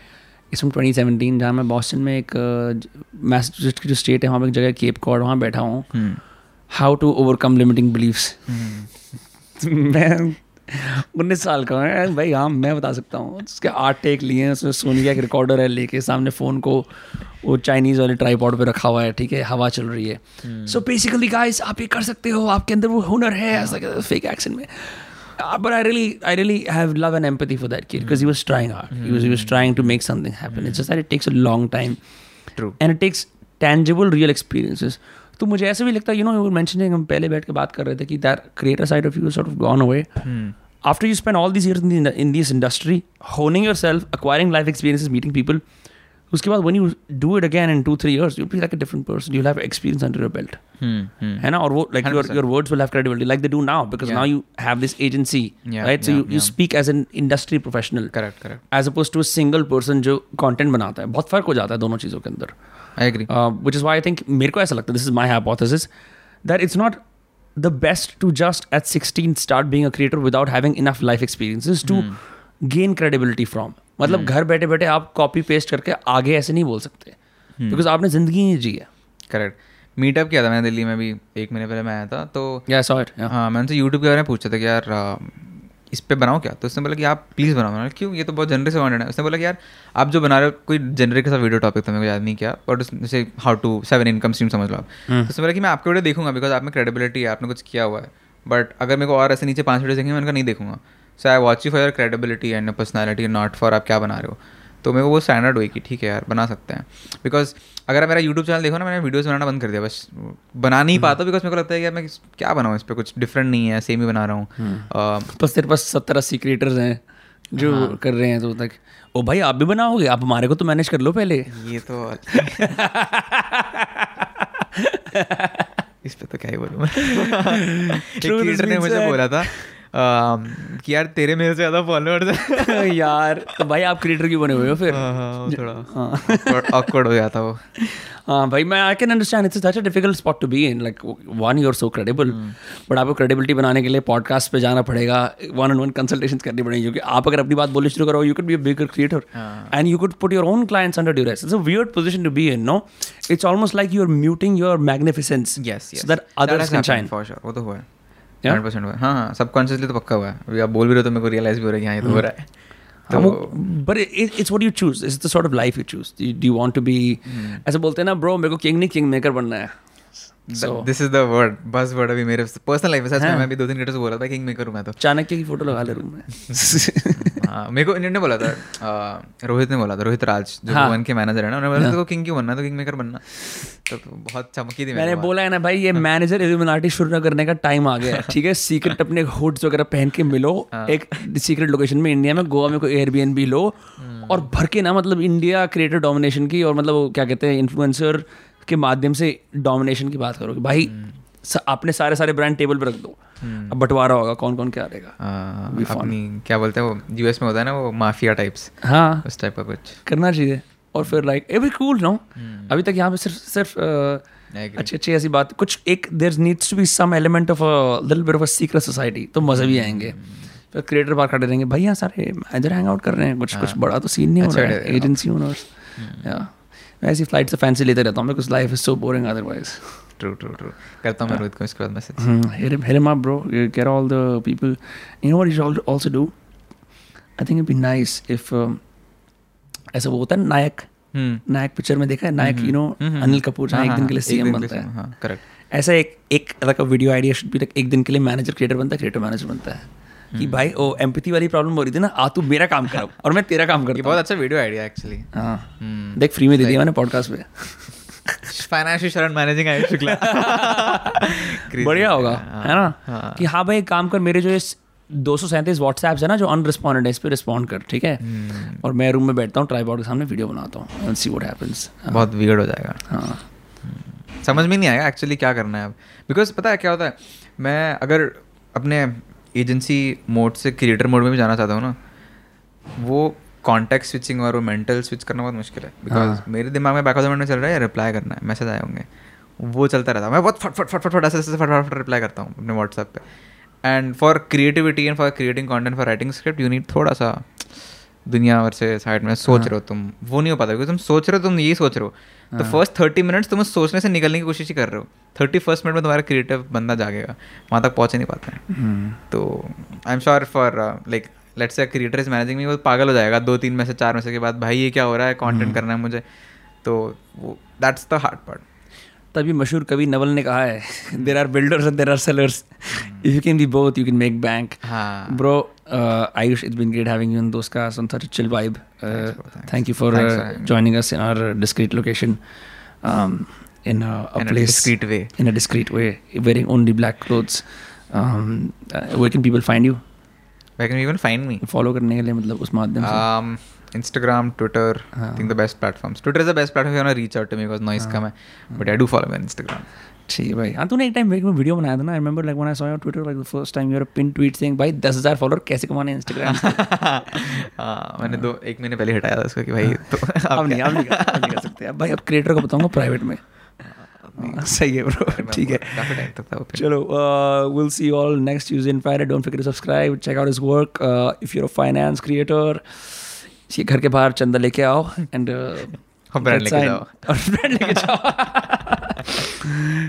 इसमें 2017 जहाँ मैं बॉस्टन में एक की जो स्टेट है वहाँ पे एक जगह केप कॉर्ड वहाँ बैठा हूँ। हम्म। How to overcome limiting beliefs मैं उन्नीस साल का हूँ भाई हाँ मैं बता सकता हूँ। उसके आठ टेक लिए हैं उसमें सोनी का एक रिकॉर्डर है लेके सामने फ़ोन को वो चाइनीज़ वाले ट्राईपॉड पे रखा हुआ है ठीक है? हवा चल रही है। सो बेसिकली गाइस आप ये कर सकते हो। आपके अंदर वो हुनर है ऐसा फेक एक्शन में। Uh, but I really, I really have love and empathy for that kid because he was trying hard. He was, he was trying to make something happen. It's just that it takes a long time. True and it takes tangible real experiences तो मुझे ऐसे भी लगता है you know you mentioning हम पहले बैठ के बात कर रहे थे कि that creator side of you sort of gone away after you spend all this years in this industry honing your self acquiring life experiences meeting people उसके बाद when you do it again in two three years you be like a different person you have experience under your belt है ना? और वो like your your words will have credibility like they do now because now you have this agency right so you speak as an industry professional correct correct as opposed to single person जो content बनाता है. बहुत फ़र्क हो जाता है दोनों चीज़ों के अंदर. I agree which is why I think मेरे को ऐसा लगता है this is my hypothesis that it's not the best to just at 16 start being a creator without having enough life experiences to gain credibility from मतलब घर बैठे बैठे आप कॉपी पेस्ट करके आगे ऐसे नहीं बोल सकते। बिकॉज़ आपने ज़िंदगी नहीं जी है। करेक्ट मीटअप किया था मैंने दिल्ली में भी एक महीने पहले मैं आया था तो या सॉ इट हाँ मैं उनसे यूट्यूब के बारे में पूछा था कि यार इस पर बनाओ क्या? तो उसने बोला कि आप प्लीज़ बनाओ। मैंने क्यों? ये तो बहुत जनरल से कंटेंट है। उसने बोला कि यार आप जो बना रहे हो कोई जनरल का सा वीडियो टॉपिक था मेरे को याद नहीं किया बट उससे how to seven income stream समझ लो आप। हम्म। तो उसने बोला कि मैं आपके वीडियो देखूँगा बिकॉज़ आप में क्रेडिबिलिटी है आपने कुछ किया हुआ है। बट अगर मेरे को और ऐसे नीचे पाँच वीडियो देखेंगे मैं उनका नहीं देखूँगा। So I watch you for your credibility and personality not for आप क्या बना रहे हो। तो मेरे को वो स्टैंडर्ड हुई कि ठीक है यार बना सकते हैं। बिकॉज़ अगर मेरा यूट्यूब चैनल देखो ना मैंने वीडियोस बनाना बंद कर दिया बस बना नहीं पाता बिकॉज़ मेरे को लगता है कि मैं क्या बनाऊँ इस पर कुछ डिफरेंट नहीं है सेम ही बना रहा हूँ। बस तेरे पास सत्तर अस्सी क्रिएटर्स हैं जो हाँ। कर रहे हैं तो तक। ओ भाई आप भी बनाओगे? आप हमारे को तो मैनेज कर लो पहले। ये तो इस पे तो क्या ही बोलूँ मैं। एक ने मुझे बोला था कि यार तेरे मेरे से ज़्यादा फॉलोअर्स है। यार तो भाई आप क्रिएटर क्यों बने हुए हो फिर? हाँ, हाँ, थोड़ा हाँ। ऑकवर्ड हो जाता वो। हाँ भाई मैं I can understand it's such a difficult spot to be in like one you're so credible but आपको क्रेडिबिलिटी बनाने के लिए पॉडकास्ट पे जाना पड़ेगा वन ऑन वन कंसल्टेशन करनी पड़ेगी क्योंकि आप अगर अपनी बात बोलनी शुरू करो you can be a bigger creator and you could put your own clients under duress it's a weird position to be in no it's almost like you are muting your magnificence yes that others can shine. For sure वो तो हुआ है? Hundred percent हुआ हाँ। हाँ subconsciously तो पक्का हुआ है। अभी आप बोल भी रहे हो तो मेरे को रियलाइज़ भी हो रहा है यहाँ हाँ ये तो हो रहा है। हाँ, ऐसे बोलते हैं ना ब्रो मेरे को किंग नहीं किंग मेकर बनना है. So this is the word buzzword अभी मेरे पर्सनल लाइफ में सच में हाँ। मैं भी दो तीन क्रिएटर्स बोल रहा था किंग मेकर हूँ मैं तो। चाणक्य की फ़ोटो लगा ले रूम में। हाँ मेरे को इन्होंने बोला था रोहित ने बोला था रोहित राज जो हाँ। भुवन के मैनेजर है ना उन्होंने बोला तो किंग क्यों बनना तो किंग मेकर बनना। तो तो बहुत चमकी थी मैंने बोला है ना भाई ये मैनेजर इल्यूमिनाटी शुरू न करने का टाइम आ गया है ठीक है? सीक्रेट अपने हुड्स वगैरह पहन के मिलो एक सीक्रेट लोकेशन में इंडिया में गोवा में कोई एयरबीएनबी लो और भर के ना मतलब इंडिया क्रिएटर डोमिनेशन की और मतलब वो क्या कहते हैं इन्फ्लुएंसर के माध्यम से डोमिनेशन की बात करोगे? भाई स- आपने सारे सारे ब्रांड टेबल पे रख दो। अब बंटवारा होगा कौन कौन क्या अ, अपनी क्या बोलते हैं वो यूएस में होता है ना वो माफिया टाइप्स हाँ। उस टाइप का कुछ। करना चाहिए। और फिर लाइक ए भी कूल नो अभी तक यहाँ पे सिर्फ़ सिर्फ़. अच्छी अच्छी ऐसी बात कुछ एक there needs to be some element of little bit of a secret society तो मज़े भी आएँगे। फिर क्रिएटर बाहर खड़े रहेंगे भाई यहाँ सारे मैनेजर हैंग आउट कर रहे हैं कुछ कुछ बड़ा तो सीन नहीं हो अच्छा रहा है एजेंसी ओनर्स या मैं ऐसी फ़्लाइट से फैंसी लेते रहता हूँ because life is so boring otherwise true true true करता हूँ मैं रोहित को इसके बाद message Hmm, all the people. You know what you should al- also do? I think it'd be nice if um, ऐसा वो होता है नायक. हम्म। नायक पिक्चर में देखा है? Nayak you know hmm, Anil Kapoor जहाँ हाँ, एक दिन हाँ, के लिए सीएम बनता है। हाँ करेक्ट ऐसा एक एक वीडियो आइडिया शुड बी एक दिन के लिए मैनेजर क्रिएटर बनता है क्रिएटर मैनेजर बनता है। कि। भाई ओ एम्पैथी वाली प्रॉब्लम हो रही थी ना आ तू मेरा काम कर और मैं तेरा काम करता बहुत अच्छा वीडियो आइडिया एक्चुअली हाँ। हम्म देख फ्री में दे दिया मैंने पॉडकास्ट पे। फाइनेंशियल शरण मैनेजिंग आयुष शुक्ला बढ़िया होगा हाँ, है ना? हाँ। कि हाँ भाई काम कर मेरे जो दो सौ सैंतीस व्हाट्सएप्स है ना जो अनरिस्पॉन्डेड है इस पर रिस्पॉन्ड कर ठीक है? हम्म, और मैं रूम में बैठता हूँ ट्राईपॉड के सामने वीडियो बनाता हूँ सी व्हाट हैपेंस बहुत वियर्ड हो जाएगा। हाँ। Hmm. समझ में नहीं आएगा एक्चुअली क्या करना है अब। बिकॉज़ पता है क्या होता है मैं अगर अपने एजेंसी मोड से क्रिएटर मोड में भी जाना चाहता हूँ ना वो कॉन्टेक्ट स्विचिंग और वो मेंटल स्विच करना बहुत मुश्किल है। बिकॉज़ हाँ। मेरे दिमाग में बैक ऑफ़ द माइंड में चल रहा है रिप्लाई करना है मैसेज आए होंगे। वो चलता रहता है। मैं बहुत फट फट फट फट फट ऐसे ऐसे फट फट फट रिप्लाई करता हूँ अपने व्हाट्सएप पे। And for creativity and for creating content for writing script you need थोड़ा सा दुनिया भर से साइड में सोच रहे हो तुम। वो नहीं हो पाता क्योंकि तुम सोच रहे हो तुम यही सोच रहे हो। तो फ़र्स्ट थर्टी मिनट्स तुम सोचने से निकलने की कोशिश ही कर रहे हो। थर्टी फ़र्स्ट मिनट में तुम्हारा क्रिएटिव बंदा जागेगा वहाँ तक पहुँच ही नहीं पाता है। हम्म। तो I am sure for like let's say creator is managing में वो पागल हो जाएगा दो तीन में से चार में से के बाद भाई ये क्या हो रहा है? कॉन्टेंट करना है मुझे। तो वो दैट्स द हार्ड पार्ट तभी मशहूर कवि नवल ने कहा है there are builders and there are sellers if you can be both you can make bank bro Ayush it's been great having you दोस्त का some such chill vibe thank you for joining us in our discreet location in a place discreet way in a discreet way wearing only black clothes where can people find you where can people find me follow करने के लिए मतलब उस माध्यम से। Instagram, Twitter, uh, I think the हाँ। best platforms. Twitter is the best platform if you want to reach out to me because noise हाँ। uh, come. But uh, I do follow on Instagram. ठीक भाई हाँ तूने एक time मेरे को video बनाया था ना I remember like when I saw your Twitter like the first time your pin tweet saying भाई दस हज़ार फॉलोअर कैसे कमाने इंस्टाग्राम हाँ मैंने हाँ। दो एक महीने पहले हटाया था उसको कि भाई तो अब नहीं अब नहीं कर सकते अब भाई अब क्रिएटर को बताऊँगा प्राइवेट में। सही है ब्रो ठीक है। चलो will see all next use in fire don't फिकर subscribe check out is work if you're finance creator ये घर के बाहर चंदा लेके आओ एंड और brand लेके जाओ। और ब्रांड लेके जाओ।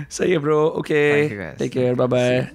सही है bro okay. Take care bye bye.